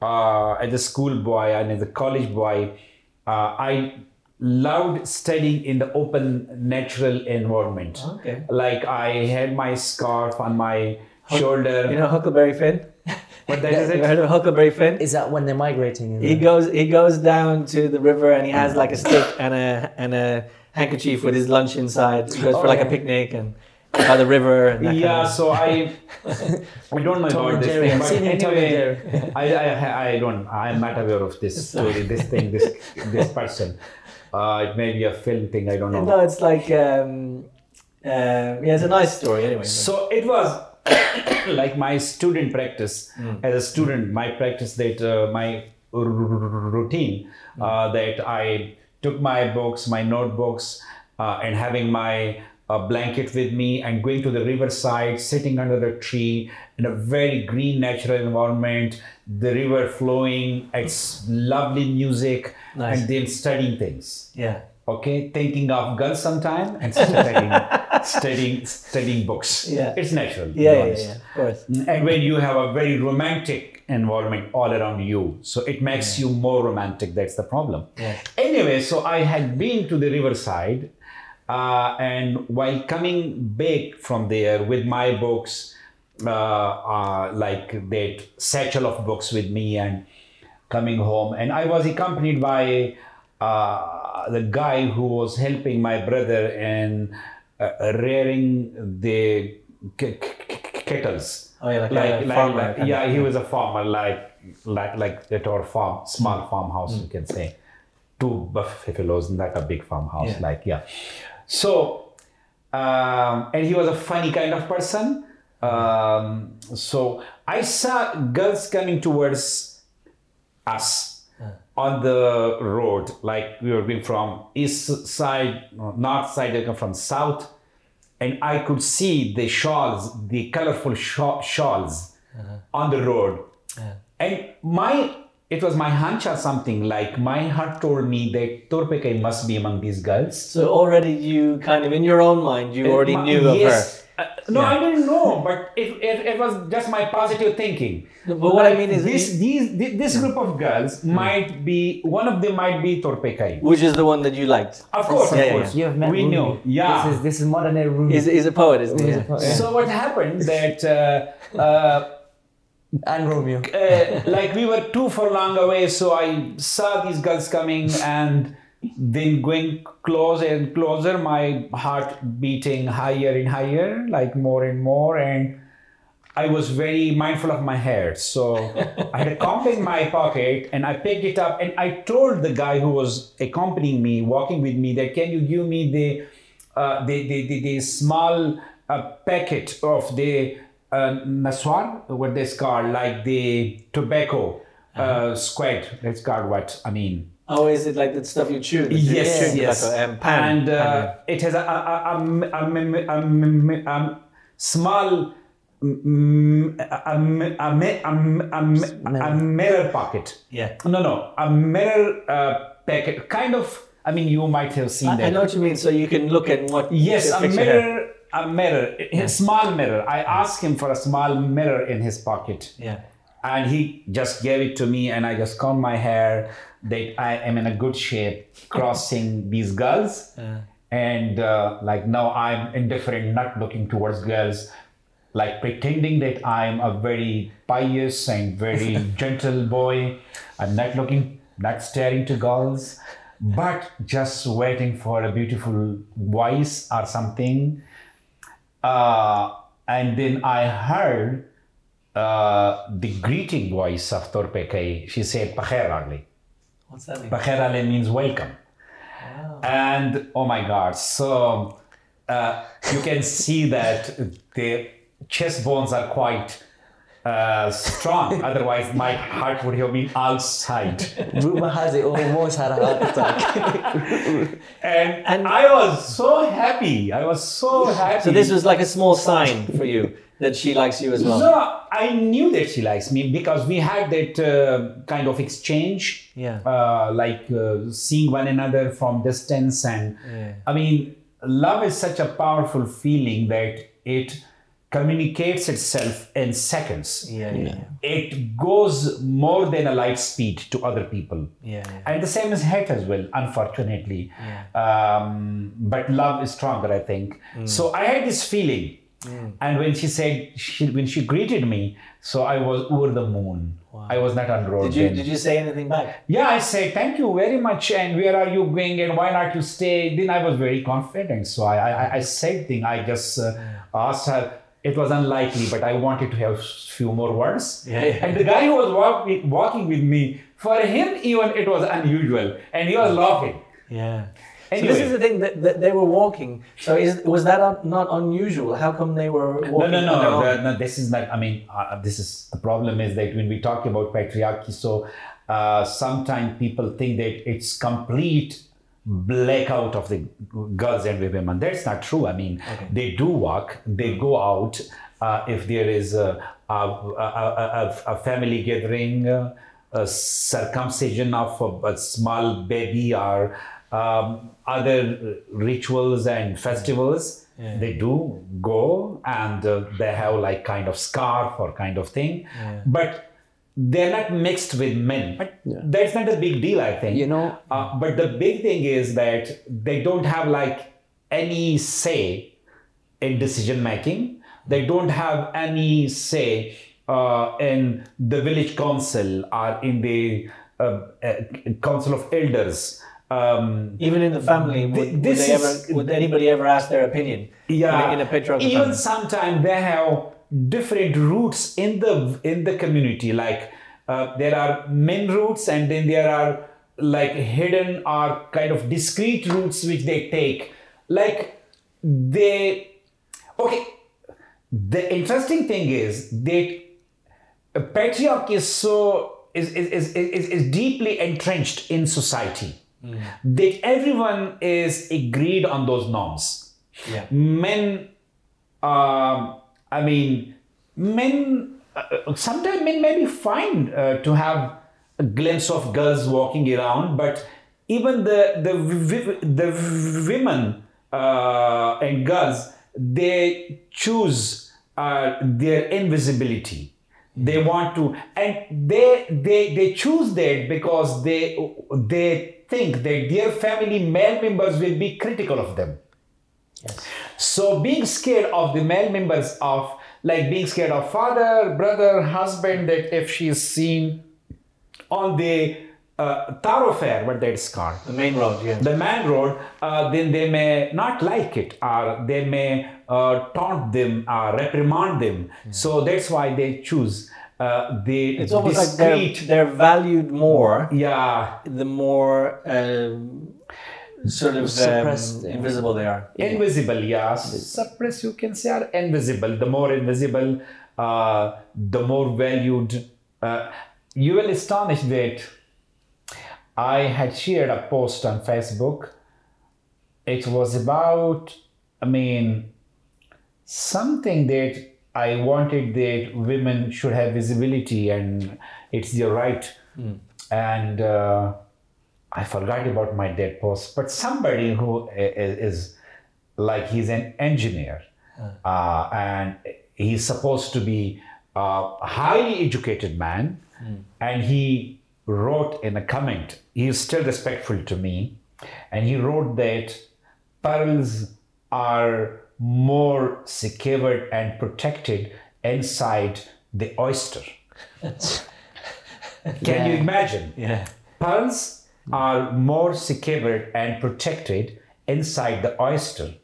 uh, as a school boy and as a college boy, uh, I loved studying in the open natural environment. Okay. Like I had my scarf on my shoulder. You know Huckleberry Finn? what that is You it? heard of Huckleberry Finn? Is that when they're migrating? He it? goes he goes down to the river and he has like a stick and a and a handkerchief with his lunch inside. He goes for Oh, like a picnic and by the river yeah of so i i don't know Tom about this Jerry. thing but seen you in Tom and anyway I, I i don't i'm not aware of this story this thing this this person. Uh it may be a film thing i don't know. No, it's like um, uh, yeah, it's a nice story anyway. so it was like my student practice. As a student my practice that uh, my routine uh, that i took my books my notebooks uh, and having my uh, blanket with me and going to the riverside sitting under a tree in a very green natural environment the river flowing it's lovely music Nice. and then studying things yeah. okay thinking of girls sometime and studying studying studying books Yeah. it's natural to Yeah, yeah, yeah, of course. and when you have a very romantic environment all around you so it makes you more romantic that's the problem Yeah. anyway so i had been to the riverside uh, and while coming back from there with my books uh, uh, like that satchel of books with me and coming home. And i was accompanied by uh, the guy who was helping my brother in uh, rearing the k- k- kettles. Oh, yeah, like a like, like, farmer like- yeah he was a farmer like like like at our farm small farmhouse you can say. Two buffaloes not a big farmhouse Yeah. like yeah so um, and he was a funny kind of person. Um, so i saw girls coming towards us on the road like we were going from east side north side they come from south and i could see the shawls the colorful sha- shawls on the road. And my it was my hunch or something like my heart told me that Torpekai must be among these girls So already you kind of in your own mind you already Ma- knew of yes. her. Uh, no, Yeah. I didn't know, but it, it, it was just my positive thinking. No, but what I mean is this you- these thi- this group of girls might be one of them might be Torpekai. Which is the one that you liked? Of course, Yeah, of yeah, course. You have met we Rumi. knew. Yeah. This is this is modern day Rumi. He's, he's a poet, isn't he? Yeah. Yeah. So what happened that uh, uh, and Romeo. uh, like we were too far long away, so I saw these girls coming and then going closer and closer, my heart beating higher and higher, like more and more, and I was very mindful of my hair. So I had a comb in my pocket and I picked it up and I told the guy who was accompanying me, walking with me, that can you give me the uh, the, the, the, the small uh, packet of the uh, naswar, what they call like the tobacco uh, squid. That's called what I mean. Oh, is it like the stuff you chew? The Yes, chewing yes. tobacco, um, pan. and uh, pan, it has a, a, a, a, a, a, a, a small mm, a, a, a, a, a, a mirror pocket. yeah. No, no, a mirror uh, packet. Kind of. I mean, you might have seen I, that. I know what you mean. So you can look at what. Yes, a fix hair. mirror a mirror, a small mirror. I asked him for a small mirror in his pocket. Yeah. And he just gave it to me, and I just combed my hair. That I am in a good shape, crossing these girls, and uh, like now I'm indifferent, not looking towards girls, like pretending that I'm a very pious and very gentle boy. I'm not looking, not staring to girls, but just waiting for a beautiful voice or something. Uh, and then I heard uh, the greeting voice of Torpekai. She said, Pakhair What's that mean? Pakhair means welcome. Wow. And oh my God, so uh, you can see that the chest bones are quite strong. Otherwise, my heart would have been outside. Rumor has almost had a heart attack. And, And- I was so happy. I was so happy. So this was like a small sign for you that she likes you as well. No, I knew that she likes me because we had that uh, kind of exchange, Yeah. uh, like uh, seeing one another from distance. And Yeah. I mean, love is such a powerful feeling that it communicates itself in seconds. Yeah, yeah, yeah. It goes more than a light speed to other people. Yeah, yeah. And the same is hate as well, unfortunately. Um, but love is stronger, I think. Mm. So I had this feeling. And when she said, she, when she greeted me, so I was over the moon. Wow. I was not on road Did you then. did you say anything back? Yeah, I said, thank you very much. And where are you going? And why not you stay? Then I was very confident. So I, I, I said thing. I just uh, asked her. It was unlikely, but I wanted to have few more words. Yeah, yeah. And the guy who was walk, walking with me, for him even it was unusual, and he was laughing. Yeah. Anyway. So this is the thing that, that they were walking. So is was that un- not unusual? How come they were No, walking? no, on no, no, no. This is not. I mean, uh, this is the problem is that when we talk about patriarchy, so uh, sometimes people think that it's complete blackout of the girls and women. That's not true. I mean, they do walk. They go out. Uh, if there is a, a, a, a, a family gathering, uh, a circumcision of a, small baby, or um, other rituals and festivals, they do go and uh, they have like kind of scarf or kind of thing, but they're not mixed with men. But that's not a big deal, I think. You know- uh, but the big thing is that they don't have like any say in decision making. They don't have any say uh, in the village council or in the uh, uh, council of elders. Um, Even in the family, would, would, this they is- ever, would anybody ever ask their opinion? yeah, In a, in a patriarchal even family. sometimes they have different roots in the in the community. Like uh, there are main roots, and then there are like hidden or kind of discrete roots which they take. Like they, okay. The interesting thing is that patriarchy is so is is, is, is, deeply entrenched in society that everyone is agreed on those norms Yeah. men um, i mean men uh, sometimes men may be fine uh, to have a glimpse of girls walking around but even the the the women uh, and girls they choose uh, their invisibility. They want to and they they they choose that because they they think that their family male members will be critical of them so being scared of the male members of like being scared of father, brother, husband, that if she is seen on the uh, thoroughfare, what that's called, The main road, yeah. the main road, uh, then they may not like it or they may uh, taunt them or reprimand them. So that's why they choose uh, the It's almost like they're, discreet. they're valued more yeah, the more um, sort of um, invisible they are. invisible yeah. Suppress you can say are invisible. The more invisible uh, the more valued uh, you will astonish that i had shared a post on facebook. It was about i mean something that i wanted that women should have visibility and it's their right. And uh, I forgot about my dead post, but somebody who i- i- is like he's an engineer uh, and he's supposed to be a highly educated man, and he wrote in a comment. He is still respectful to me, and he wrote that pearls are more secured and protected inside the oyster. Can you imagine? Yeah. Pearls are more secured and protected inside the oyster.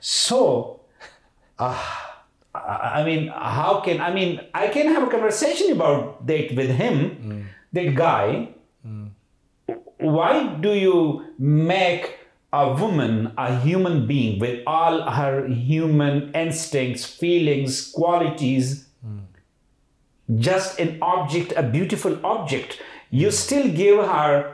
So, uh, I mean, how can I mean? I can have a conversation about that with him, that guy. Why do you make a woman a human being with all her human instincts, feelings, qualities? just an object, a beautiful object. You still give her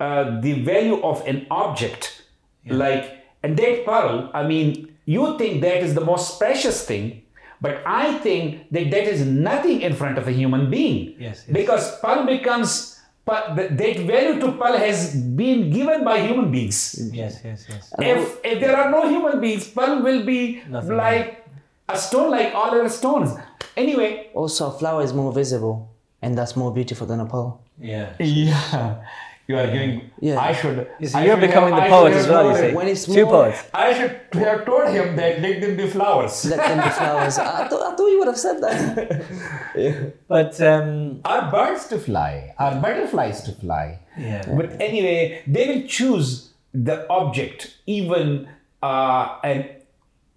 uh, the value of an object. Like, and that pearl, I mean, you think that is the most precious thing, but I think that that is nothing in front of a human being. Yes, yes. Because pearl becomes, pearl- that that value to pearl has been given by human beings. Yes, yes, yes. If, if there are no human beings, pearl will be Nothing. like a stone, like all other stones. Anyway, Also, a flower is more visible, and that's more beautiful than a pearl. Yeah. Yeah, you are giving. Yeah. I should. You see, I you're should becoming have- the poet as well, you told see. him- When it's Two more, poets. I should have told him that let them be flowers. let them be flowers. I, thought, I thought you would have said that. But um, Are birds to fly? Are butterflies to fly? Yeah. But anyway, they will choose the object, even uh, an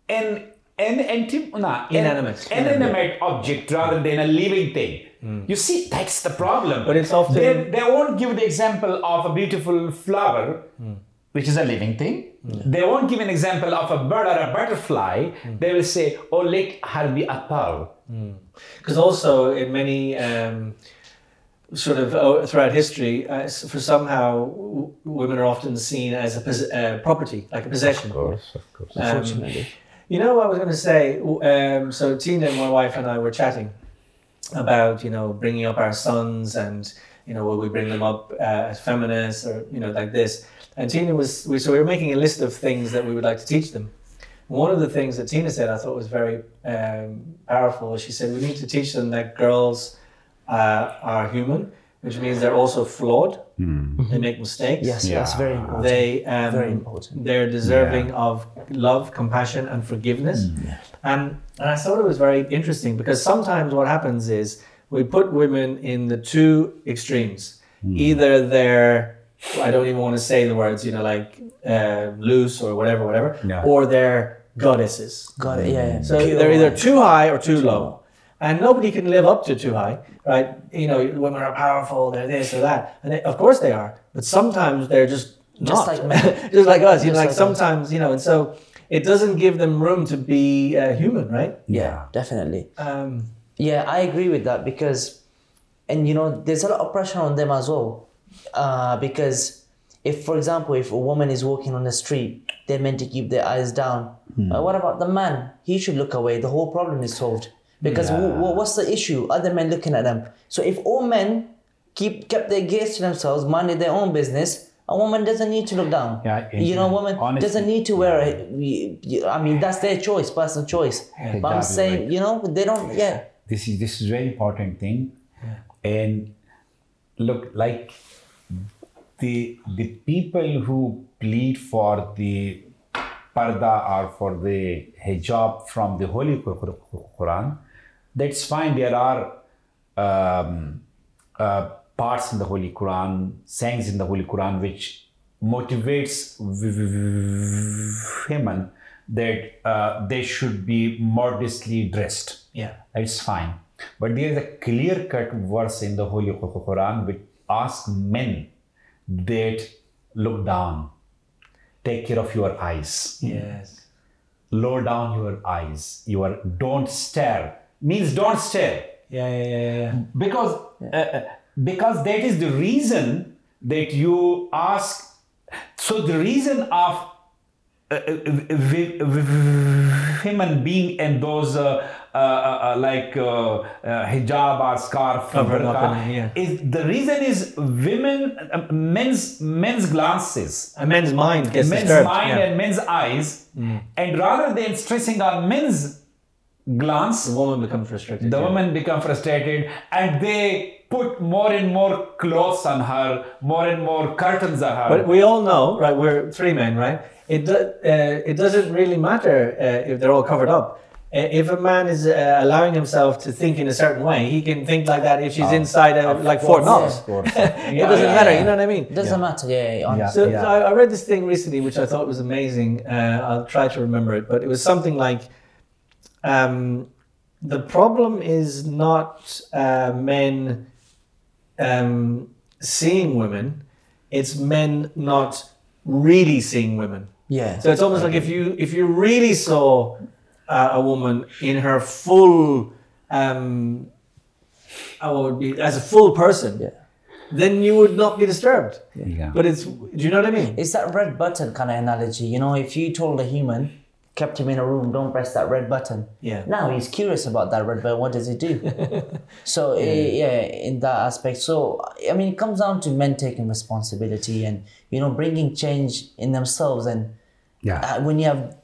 an an anti- nah, an- Inanimate. inanimate object rather than a living thing. You see, that's the problem. But it's often- they, they won't give the example of a beautiful flower, which is a living thing. They won't give an example of a bird or a butterfly. They will say, "Oh, let her be a pearl." because also in many um, sort of uh, throughout history, uh, for somehow w- women are often seen as a pos- uh, property, like a possession. Of course, of course. Um, Unfortunately. You know what I was going to say? Um, so Tina, and my wife, and I were chatting about you know bringing up our sons and you know will we bring them up uh, as feminists or you know like this. And Tina was we, so we were making a list of things that we would like to teach them. One of the things that Tina said I thought was very um, powerful. She said we need to teach them that girls uh, are human, which means they're also flawed. They make mistakes. Yes, that's very important. They um, Very important. They're deserving of love, compassion, and forgiveness. Mm, And and I thought it was very interesting because sometimes what happens is we put women in the two extremes. Mm. Either they're I don't even want to say the words, you know, like uh, loose or whatever, whatever, Yeah. or they're goddesses. Got it. Yeah. yeah. So Pure they're either too high or too low. And nobody can live up to too high, right? You know, women are powerful, they're this or that. And they, of course they are. But sometimes they're just Just not. like just like us, you know, Just like like us. sometimes, you know, and so it doesn't give them room to be uh, human, right? Yeah, definitely. Um, Yeah, I agree with that because, and you know, there's a lot of pressure on them as well. Uh, because if, for example, if a woman is walking on the street, they're meant to keep their eyes down. Uh, what about the man? He should look away. The whole problem is solved. Because wh- wh- what's the issue? Other men looking at them. So if all men keep kept their gaze to themselves, minded their own business, a woman doesn't need to look down. Yeah, you know, a woman honestly, doesn't need to wear a. I mean, that's their choice, personal choice. But I'm saying, you know, they don't. Yeah. this is this is very important thing and look like the the people who plead for the parda or for the hijab from the holy Qur- Qur- quran that's fine there are um, uh, parts in the holy quran sayings in the holy quran which motivates women that uh, they should be modestly dressed yeah. it's fine. But there is a clear cut verse in the Holy Quran which asks men that look down, take care of your eyes, Yes. lower down your eyes, You are don't stare means don't stare Yeah, yeah, yeah, yeah. because uh, uh, because that is the reason that you ask. So the reason of uh, uh, w- w- women being and those uh, uh, uh, like uh, uh, hijab or scarf Covering up burqa, and- yeah. is the reason is women uh, men's men's glances A men's mind gets men's disturbed. mind yeah. and men's eyes and rather than stressing on men's glance, The woman becomes restricted. the yeah. women become frustrated and they put more and more clothes on her, more and more curtains on her. But we all know, right? We're three men, right? It do, uh, it doesn't really matter uh, if they're all covered up. Uh, if a man is uh, allowing himself to think in a certain way, he can think like that if she's inside a, like Fort Knox. Of course. it doesn't yeah, matter. yeah. You know what I mean? It doesn't matter, yeah, honestly. So, Yeah. so I, I read this thing recently, which I thought was amazing. Uh, I'll try to remember it, but it was something like, um, "The problem is not uh, men um, seeing women; it's men not really seeing women." Yeah. So it's almost like if you if you really saw uh, a woman in her full, um, what would be as a full person, Yeah. then you would not be disturbed. Yeah. But it's do you know what I mean? It's that red button kind of analogy. You know, if you told a human, kept him in a room, don't press that red button. Yeah. Now he's curious about that red button. What does it do? so eh, yeah, in that aspect. So I mean, it comes down to men taking responsibility and you know bringing change in themselves. And Yeah. uh, when you have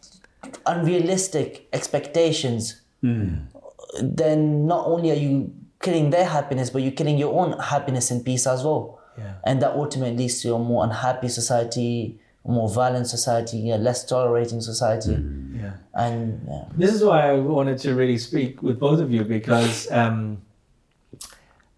unrealistic expectations, then not only are you killing their happiness, but you're killing your own happiness and peace as well. Yeah. And that ultimately leads to a more unhappy society, a more violent society, a less tolerating society. Yeah. And yeah. This is why I wanted to really speak with both of you because um,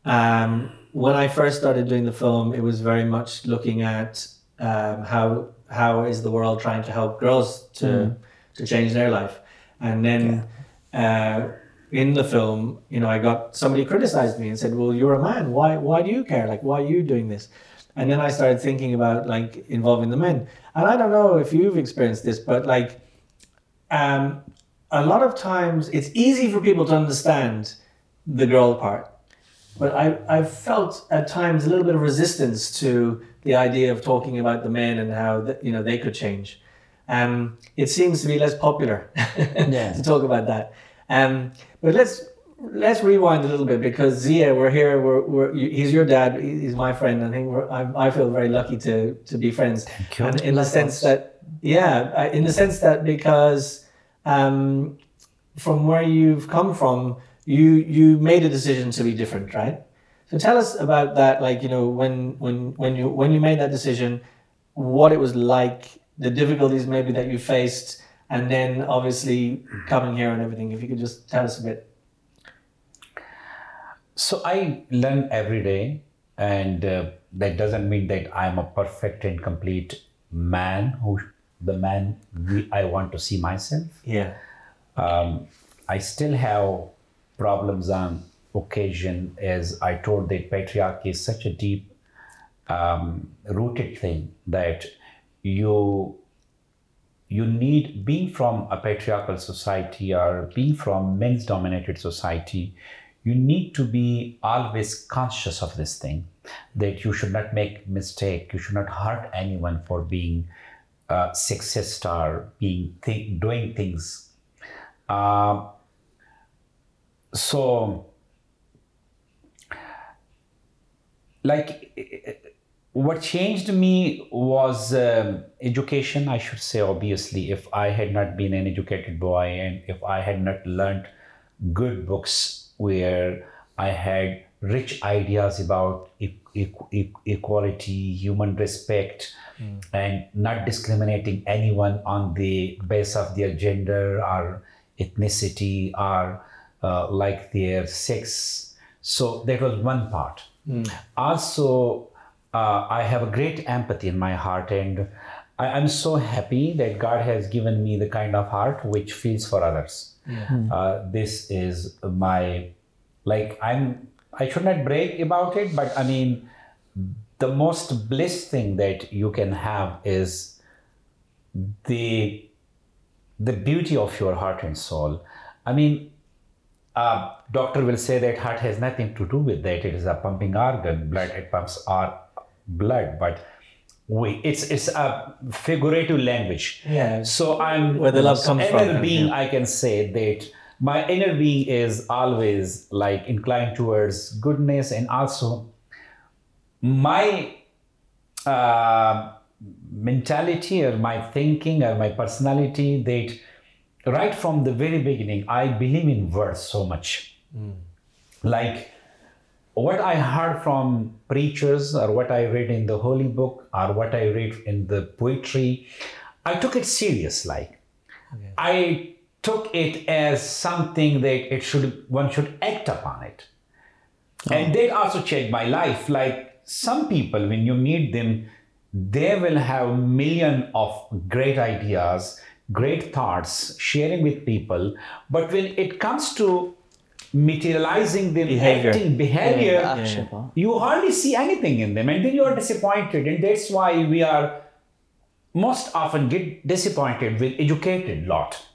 um, when I first started doing the film, it was very much looking at um, how how is the world trying to help girls to to change their life, and then uh, in the film, you know, I got somebody criticized me and said, "Well, you're a man. Why why do you care? Like, why are you doing this?" And then I started thinking about like involving the men, and I don't know if you've experienced this, but like um, a lot of times it's easy for people to understand the girl part, but I, I've felt at times a little bit of resistance to the idea of talking about the men and how the, you know they could change. Um, it seems to be less popular Yeah. to talk about that. Um, but let's let's rewind a little bit because Zia, we're here. We're, we're he's your dad. He's my friend. I think we're, I, I feel very lucky to to be friends. Thank you. And in the sense that yeah, in the sense that because um, from where you've come from, you you made a decision to be different, right? So tell us about that. Like you know when when when you when you made that decision, what it was like, the difficulties maybe that you faced, and then obviously coming here and everything. If you could just tell us a bit. So I learn every day, and uh, that doesn't mean that I'm a perfect and complete man who the man I want to see myself. Yeah. Um, I still have problems on occasion, as I told that patriarchy is such a deep um, rooted thing that you you need being from a patriarchal society or being from men's dominated society you need to be always conscious of this thing that you should not make mistake. You should not hurt anyone for being a success star being th- doing things. Uh, so like what changed me was um, education i should say obviously. If i had not been an educated boy and if i had not learned good books where i had rich ideas about e- e- equality human respect and not discriminating anyone on the base of their gender or ethnicity or uh, like their sex. So that was one part. Also uh, i have a great empathy in my heart and I, i'm so happy that god has given me the kind of heart which feels for others uh, this is my like i'm i should not brag about it but i mean the most bliss thing that you can have is the the beauty of your heart and soul i mean uh, doctor will say that heart has nothing to do with that. It is a pumping organ. Blood it pumps our blood, but we it's it's a figurative language. Yeah. So I'm Where the love comes from, inner being. yeah. I can say that my inner being is always like inclined towards goodness, and also my uh, mentality or my thinking or my personality that right from the very beginning, I believe in words so much. Like what I heard from preachers, or what I read in the holy book, or what I read in the poetry, I took it serious. Like I took it as something that it should one should act upon it. Oh. And they also changed my life. Like some people, when you meet them, they will have million of great ideas, great thoughts, sharing with people. But when it comes to materializing them, Behavior. acting behavior, Yeah, action part. you hardly see anything in them, and then you are disappointed. And that's why we are most often get disappointed with educated lot.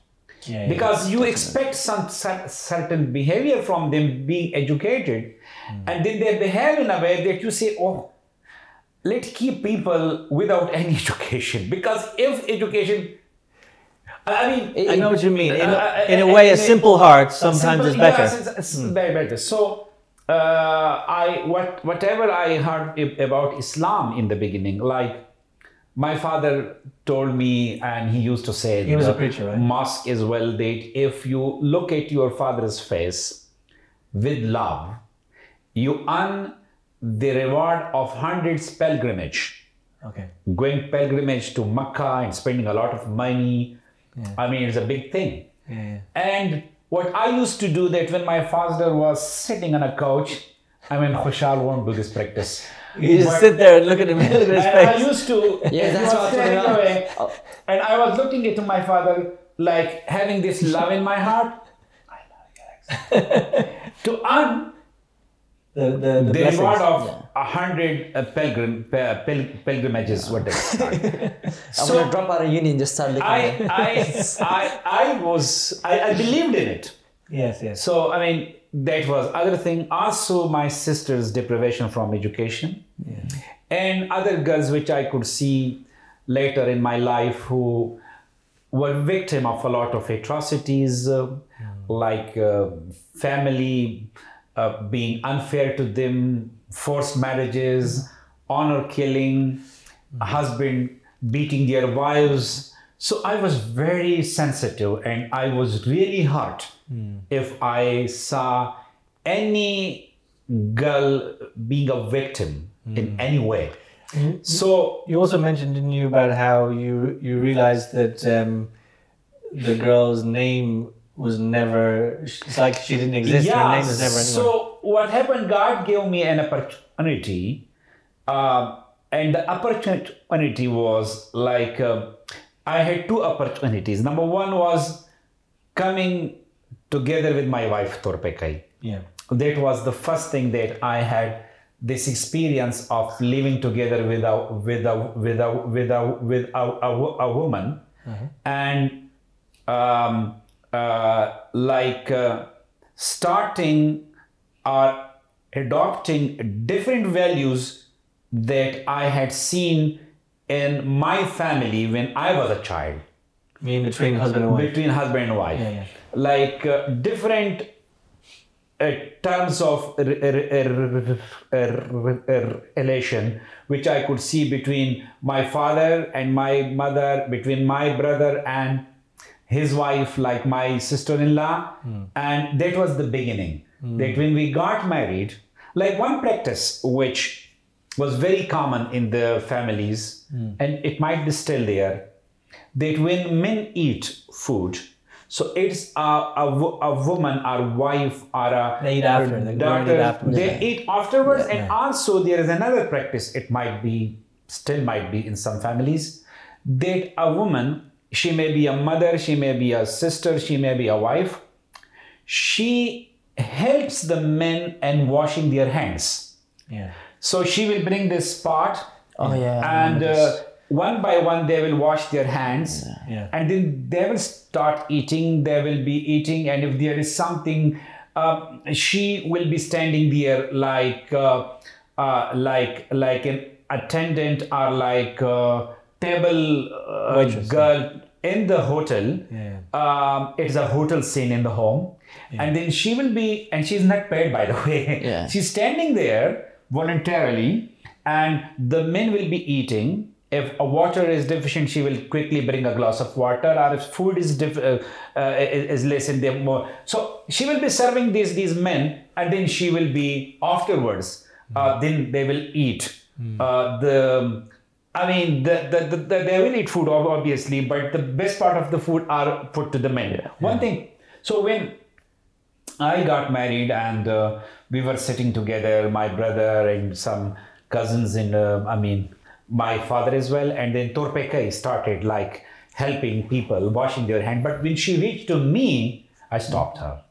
Yeah, because you expect some cer- certain behavior from them being educated hmm. and then they behave in a way that you say oh let's keep people without any education. Because if education i mean I know what you mean. In, a- uh, in a way, a simple heart sometimes simple- is better. yes, it's, it's very better so uh, i what whatever i heard about islam in the beginning like my father told me and he used to say He was the a preacher, right? mosque as well that if you look at your father's face with love you earn the reward of hundreds pilgrimage Okay. going pilgrimage to Mecca and spending a lot of money. I mean, it's a big thing. Yeah, yeah. And what I used to do that when my father was sitting on a couch, I mean, Khushal won't do this practice. You just But- sit there and look at him, look at his and I used to, Yeah, that's what I'm away. Oh. and I was looking into my father, like having this love in my heart. I love you, Alex. to earn The, the, the the reward of a hundred uh, pilgrim uh, pil- pilgrimages, what they start. I'm gonna drop out of uni and just start looking I. I, I, I was, I, I believed in it. Yes, yes. So, I mean, that was other thing. Also, my sister's deprivation from education. And other girls which I could see later in my life who were victim of a lot of atrocities, uh, like uh, family uh, being unfair to them, forced marriages, honor killing, husband beating their wives. So I was very sensitive and I was really hurt if I saw any girl being a victim in any way. So You also mentioned, didn't you, about how you you realized that um, the girl's name was never. It's like she didn't exist. Her name was never anywhere. So what happened? God gave me an opportunity, uh, and the opportunity was like uh, I had two opportunities. Number one was coming together with my wife Torpekai. yeah. That was the first thing that I had this experience of living together with a with a with a with a with a, a, a woman and um, uh, like uh, starting or adopting different values that I had seen in my family when I was a child mean, between husband and wife. between husband and wife Yeah, yeah. like uh, different uh, terms of relation which i could see between my father and my mother between my brother and his wife like my sister-in-law hmm. and that was the beginning hmm. that when we got married like one practice which was very common in the families hmm. and it might be still there that when men eat food, so it's a, a, a woman or wife or a They eat after, they go daughter, eat afterwards. they eat afterwards. And Yeah. also there is another practice, it might be, still might be in some families, that a woman, she may be a mother, she may be a sister, she may be a wife, she helps the men in washing their hands. Yeah. So she will bring this pot Oh yeah. And uh, one by one they will wash their hands Yeah. and then they will start eating they will be eating and if there is something uh, she will be standing there like uh, uh, like like an attendant or like a table uh, girl in the hotel Yeah. um, it's a hotel scene in the home and then she will be and she's not paid by the way Yeah. she's standing there voluntarily and the men will be eating if a water is deficient, she will quickly bring a glass of water. Or if food is def- uh, uh, is less in them more, so she will be serving these these men, and then she will be afterwards. Uh, then they will eat. Uh, the I mean, the, the, the, the, they will eat food obviously, but the best part of the food are put to the men. One thing. So when I got married and uh, we were sitting together, my brother and some cousins in, uh, I mean, my father as well, and then Torpekai started like helping people washing their hand. But when she reached to me, I stopped her.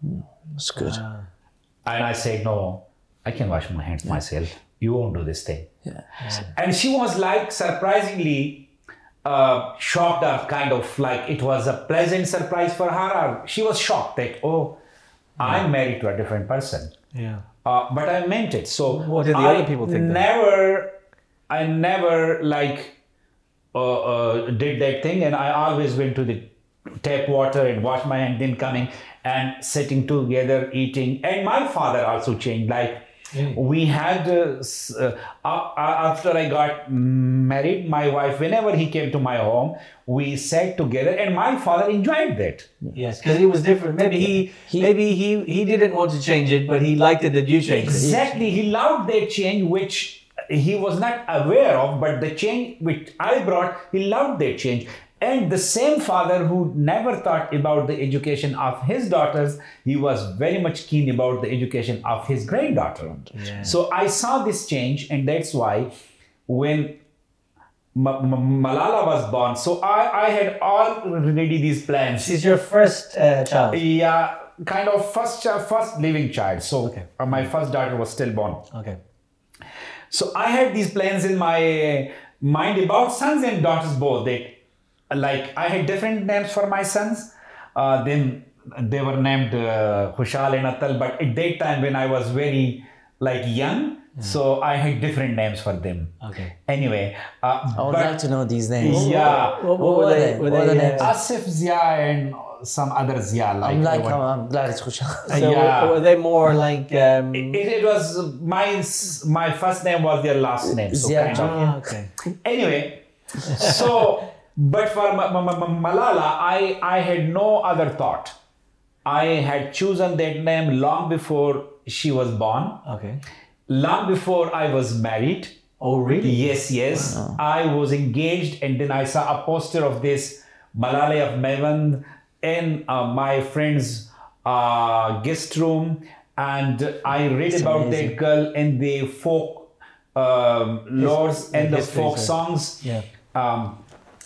It's good. And I said, No, I can wash my hands myself. You won't do this thing. Yeah. And she was like surprisingly uh, shocked, or kind of like it was a pleasant surprise for her. Or she was shocked that, oh, I'm married to a different person. Yeah. Uh, but I meant it. So What did the I other people think? Never, I never like uh, uh, did that thing, and I always went to the tap water and wash my hand, then coming and sitting together eating. And my father also changed. Like we had uh, s- uh, a- a- after I got married, my wife, whenever he came to my home, we sat together, and my father enjoyed that. Yes, because he was different. Maybe he, He- maybe he he didn't want to change it, but he liked it that you changed it. Exactly. He loved that change, which he was not aware of, but the change which I brought, he loved that change. And the same father who never thought about the education of his daughters, he was very much keen about the education of his granddaughter. Yeah. So I saw this change, and that's why when Ma- Ma- Malala was born, so I, I had already these plans. She's your first uh, child. Yeah, kind of first child, first living child. So uh, my first daughter was stillborn. Okay. So I had these plans in my mind about sons and daughters both. That like I had different names for my sons. Uh, then they were named uh, Khushal and Atal. But at that time when I was very like young, so I had different names for them. Okay. Anyway, uh, I would but like to know these names. yeah, What, What were they? Were What were they, the names? Asif Zia and some other Zia. Like, I'm like, what- I'm, I'm glad it's Khushal. so yeah. were, were they more like? Um, It, it was my my first name was their last name. So Zia kind of. ah, okay. Anyway, so but for Ma- Ma- Ma- Malala, I I had no other thought. I had chosen that name long before she was born, Okay. long before I was married. Oh, really? Yes, yes. I was engaged, and then I saw a poster of this Malala of Maiwand in uh, my friend's uh, guest room, and I read about amazing. that girl in the folk um, and the folk songs. Yeah. Um,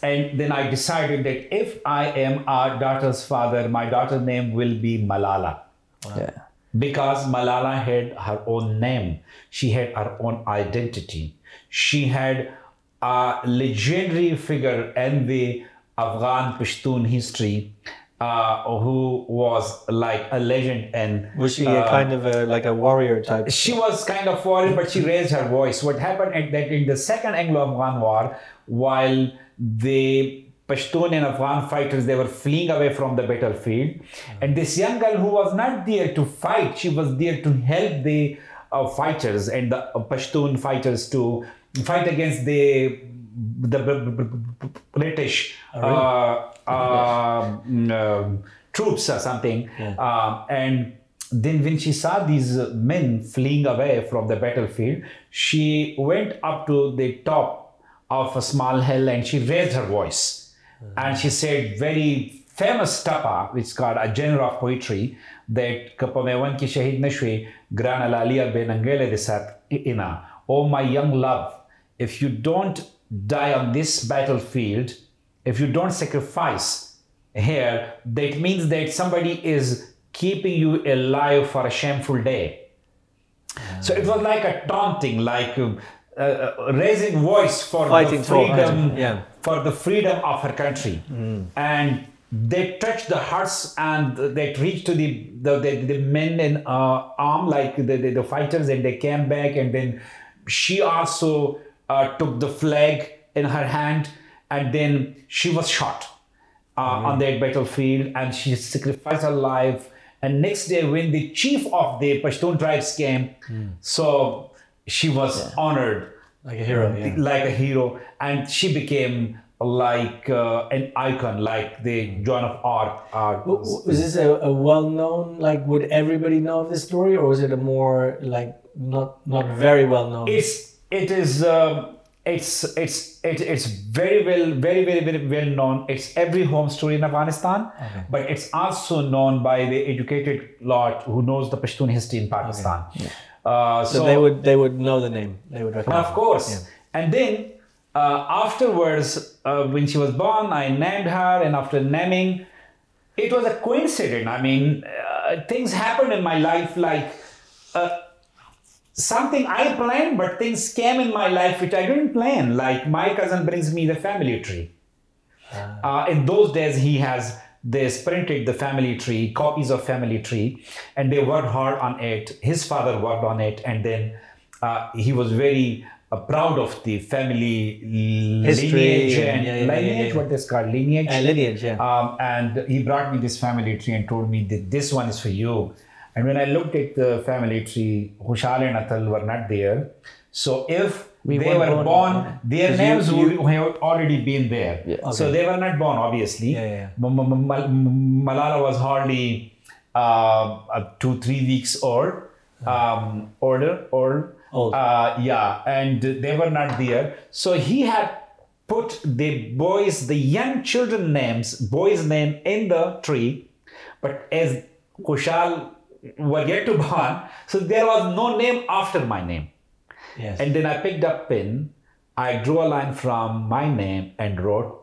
and then I decided that if I am our daughter's father, my daughter's name will be Malala Yeah. because Malala had her own name, she had her own identity. She had a legendary figure in the Afghan Pashtun history uh, who was like a legend and Was she a uh, kind of a like a warrior type? she was kind of worried, but she raised her voice. What happened at that in the second Anglo-Afghan war, while the Pashtun and Afghan fighters they were fleeing away from the battlefield, and this young girl who was not there to fight, she was there to help the uh, fighters and the uh, Pashtun fighters to fight against the the British uh, um, troops or something, Um, and then when she saw these uh, men fleeing away from the battlefield, she went up to the top of a small hill and she raised her voice. And she said very famous tapa, which is called a genre of poetry, that Kapamewan ki shahid nashwe, grana lalia benangele desat ina. Oh my young love, if you don't die on this battlefield, if you don't sacrifice here, that means that somebody is keeping you alive for a shameful day. So it was like a taunting, like um, uh, uh, raising voice for Fighting the for- freedom, yeah. for the freedom of her country, and they touched the hearts and they reached to the the, the, the men in uh, arm, like the, the, the fighters, and they came back, and then she also uh, took the flag in her hand, and then she was shot uh, on that battlefield and she sacrificed her life. And next day, when the chief of the Pashtun tribes came, so she was honored Like a hero, yeah. like a hero, and she became like uh, an icon, like the Joan of Arc. Arc W- w- Was this a, a well-known? Like, would everybody know of this story, or was it a more like not not very well known? it's it is um, it's it's it, it's very well very very very well known it's every home story in afghanistan but it's also known by the educated lot who knows the pashtun history in pakistan uh, so, they would they would know the name. They would recognize. of course. Yeah. And then uh, afterwards, uh, when she was born, I named her, and after naming, it was a coincidence. I mean, uh, things happened in my life like uh, something I planned, but things came in my life which I didn't plan. Like my cousin brings me the family tree. Uh, in those days, he has this printed the family tree, copies of family tree, and they worked hard on it. His father worked on it, and then uh, he was very uh, proud of the family History lineage and- yeah, yeah, lineage. yeah. What is called lineage. Uh, lineage, yeah. Um, and he brought me this family tree and told me that this one is for you. And when I looked at the family tree, Khushal and Atal were not there. So if We they were born, their Because you- names you- would have already been there. Yeah. So they were not born, obviously. Yeah, yeah, Malala was hardly uh, uh, two, three weeks old, um, older, old. Old. Uh, yeah, and they were not there. So he had put the boys, the young children names, boys' name in the tree, but as Khushal were yet to born, so there was no name after my name. Yes. And then I picked up pen, I drew a line from my name and wrote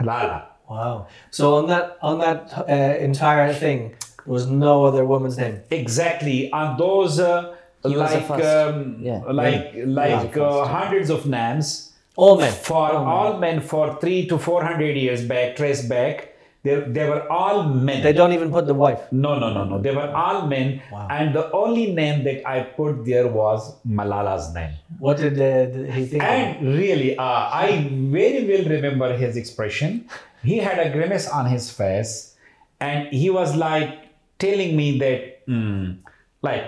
Malala. wow. So on that on that uh, entire thing, there was no other woman's name. Exactly And those uh, He was the like um, Yeah. like like uh, hundreds of names All men. for all men for three to four hundred years back, trace back. They, they were all men. They don't even put the wife. No, no, no, no. They were all men, Wow. and the only name that I put there was Malala's name. What did, uh, did he think? And really, uh, I very well remember his expression. He had a grimace on his face, and he was like telling me that, mm, like,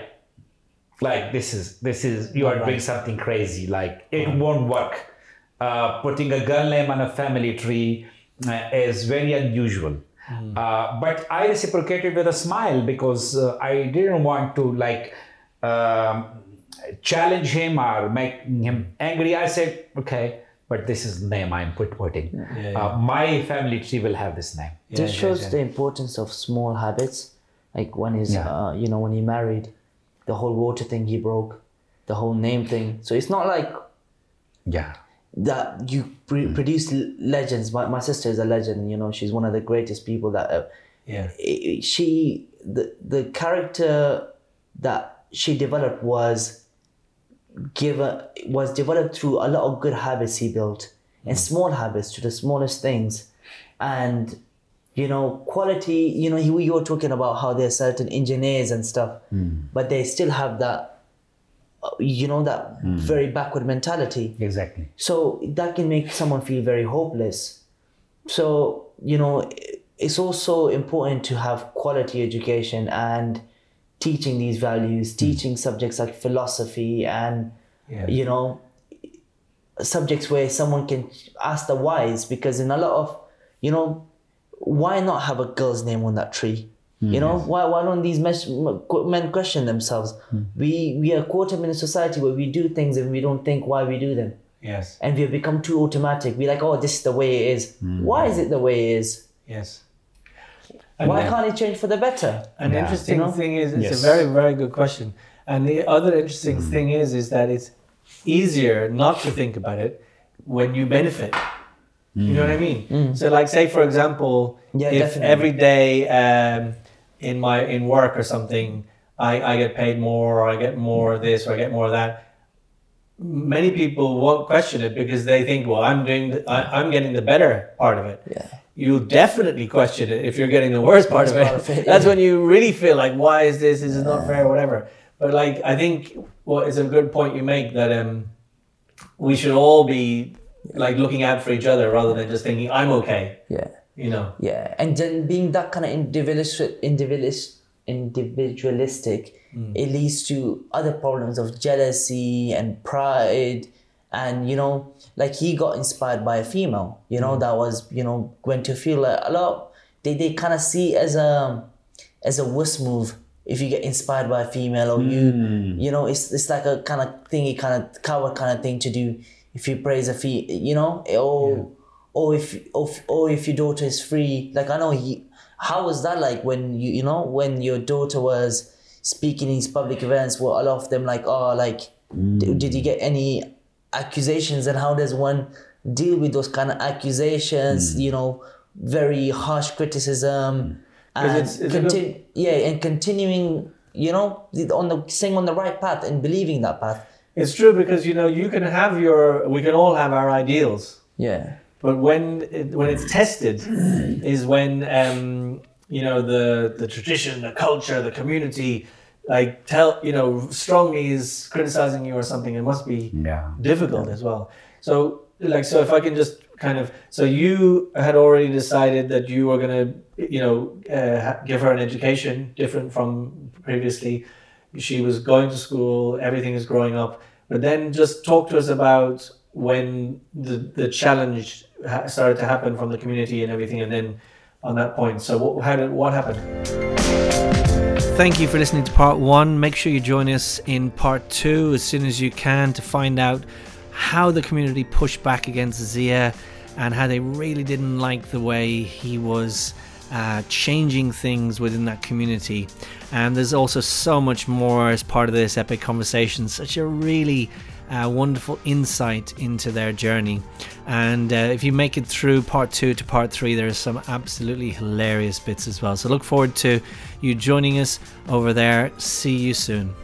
like this is this is you are doing something crazy. Like it won't work. Uh, putting a girl name on a family tree is very unusual. Uh, but I reciprocated with a smile because uh, I didn't want to like um, challenge him or make him angry. I said, okay, but this is the name I'm put putting. Yeah, yeah. Uh, my family tree will have this name. Yeah, This yeah, shows yeah. the importance of small habits. Like when he's, Yeah. uh, you know, when he married, the whole water thing he broke, the whole name thing. So it's not like Yeah. That you pre- hmm. produce legends. My, my sister is a legend. You know, she's one of the greatest people that. Uh, Yeah. she the the character that she developed was given was developed through a lot of good habits he built and hmm. small habits to the smallest things and you know quality you know you, were talking about how there are certain engineers and stuff hmm. but they still have that you know that hmm. very backward mentality Exactly. so that can make someone feel very hopeless. So, you know, it's also important to have quality education and teaching these values, hmm. teaching subjects like philosophy and, Yeah. you know, subjects where someone can ask the whys because in a lot of, you know, why not have a girl's name on that tree? You know, why, why don't these mes- men question themselves? We we are caught up in a society where we do things and we don't think why we do them Yes. and we have become too automatic. We're like, oh, this is the way it is. Why is it the way it is? Yes. And Why then- can't it change for the better? An Yeah. interesting You know? thing is, it's Yes. a very, very good question. And the other interesting Mm. thing is, is that it's easier not to think about it when you benefit. You know what I mean? So, like, say for example, Mm. Yeah, if definitely. every day um, in my in work or something, I, I get paid more, or I get more of this, or I get more of that. Many people won't question it because they think, well, I'm doing, the, I, I'm getting the better part of it Yeah. you'll definitely question it if you're getting the worst part of it. of it, That's yeah. when you really feel like, why is this? This is not fair, whatever. But like, I think well, what is a good point you make that um, we should all be like looking out for each other rather than just thinking I'm okay. Yeah. You know. Yeah. And then being that kind of individualist, individualist individualistic, mm. it leads to other problems of jealousy and pride. And you know, like he got inspired by a female, you know, mm. that was, you know, going to feel like a lot they, they kind of see as a as a wuss move if you get inspired by a female or you mm. you know it's it's like a kind of thing you kind of coward kind of thing to do if you praise a fee you know or or if or, if- or oh, if your daughter is free like i know he how was that like when you you know when your daughter was speaking in these public events were a lot of them like oh like d- mm. did you get any accusations? And how does one deal with those kind of accusations mm. you know very harsh criticism mm. and it's- it's conti- yeah and continuing you know on the staying on the right path and believing that path? It's true because you know you can have your we can all have our ideals, yeah but when it, when it's tested is when um, you know the the tradition, the culture, the community like tell you know strongly is criticizing you or something. It must be Yeah. difficult as well. So like so if I can just kind of so you had already decided that you were gonna you know uh, give her an education different from previously. She was going to school, everything is growing up. But then just talk to us about when the the challenge started to happen from the community and everything, and then on that point. So what how did what happened? Thank you for listening to part one. Make sure you join us in part two as soon as you can to find out how the community pushed back against Zia and how they really didn't like the way he was uh, changing things within that community. And there's also so much more as part of this epic conversation, such a really a wonderful insight into their journey. And uh, if you make it through part two to part three, there's some absolutely hilarious bits as well. So look forward to you joining us over there. See you soon.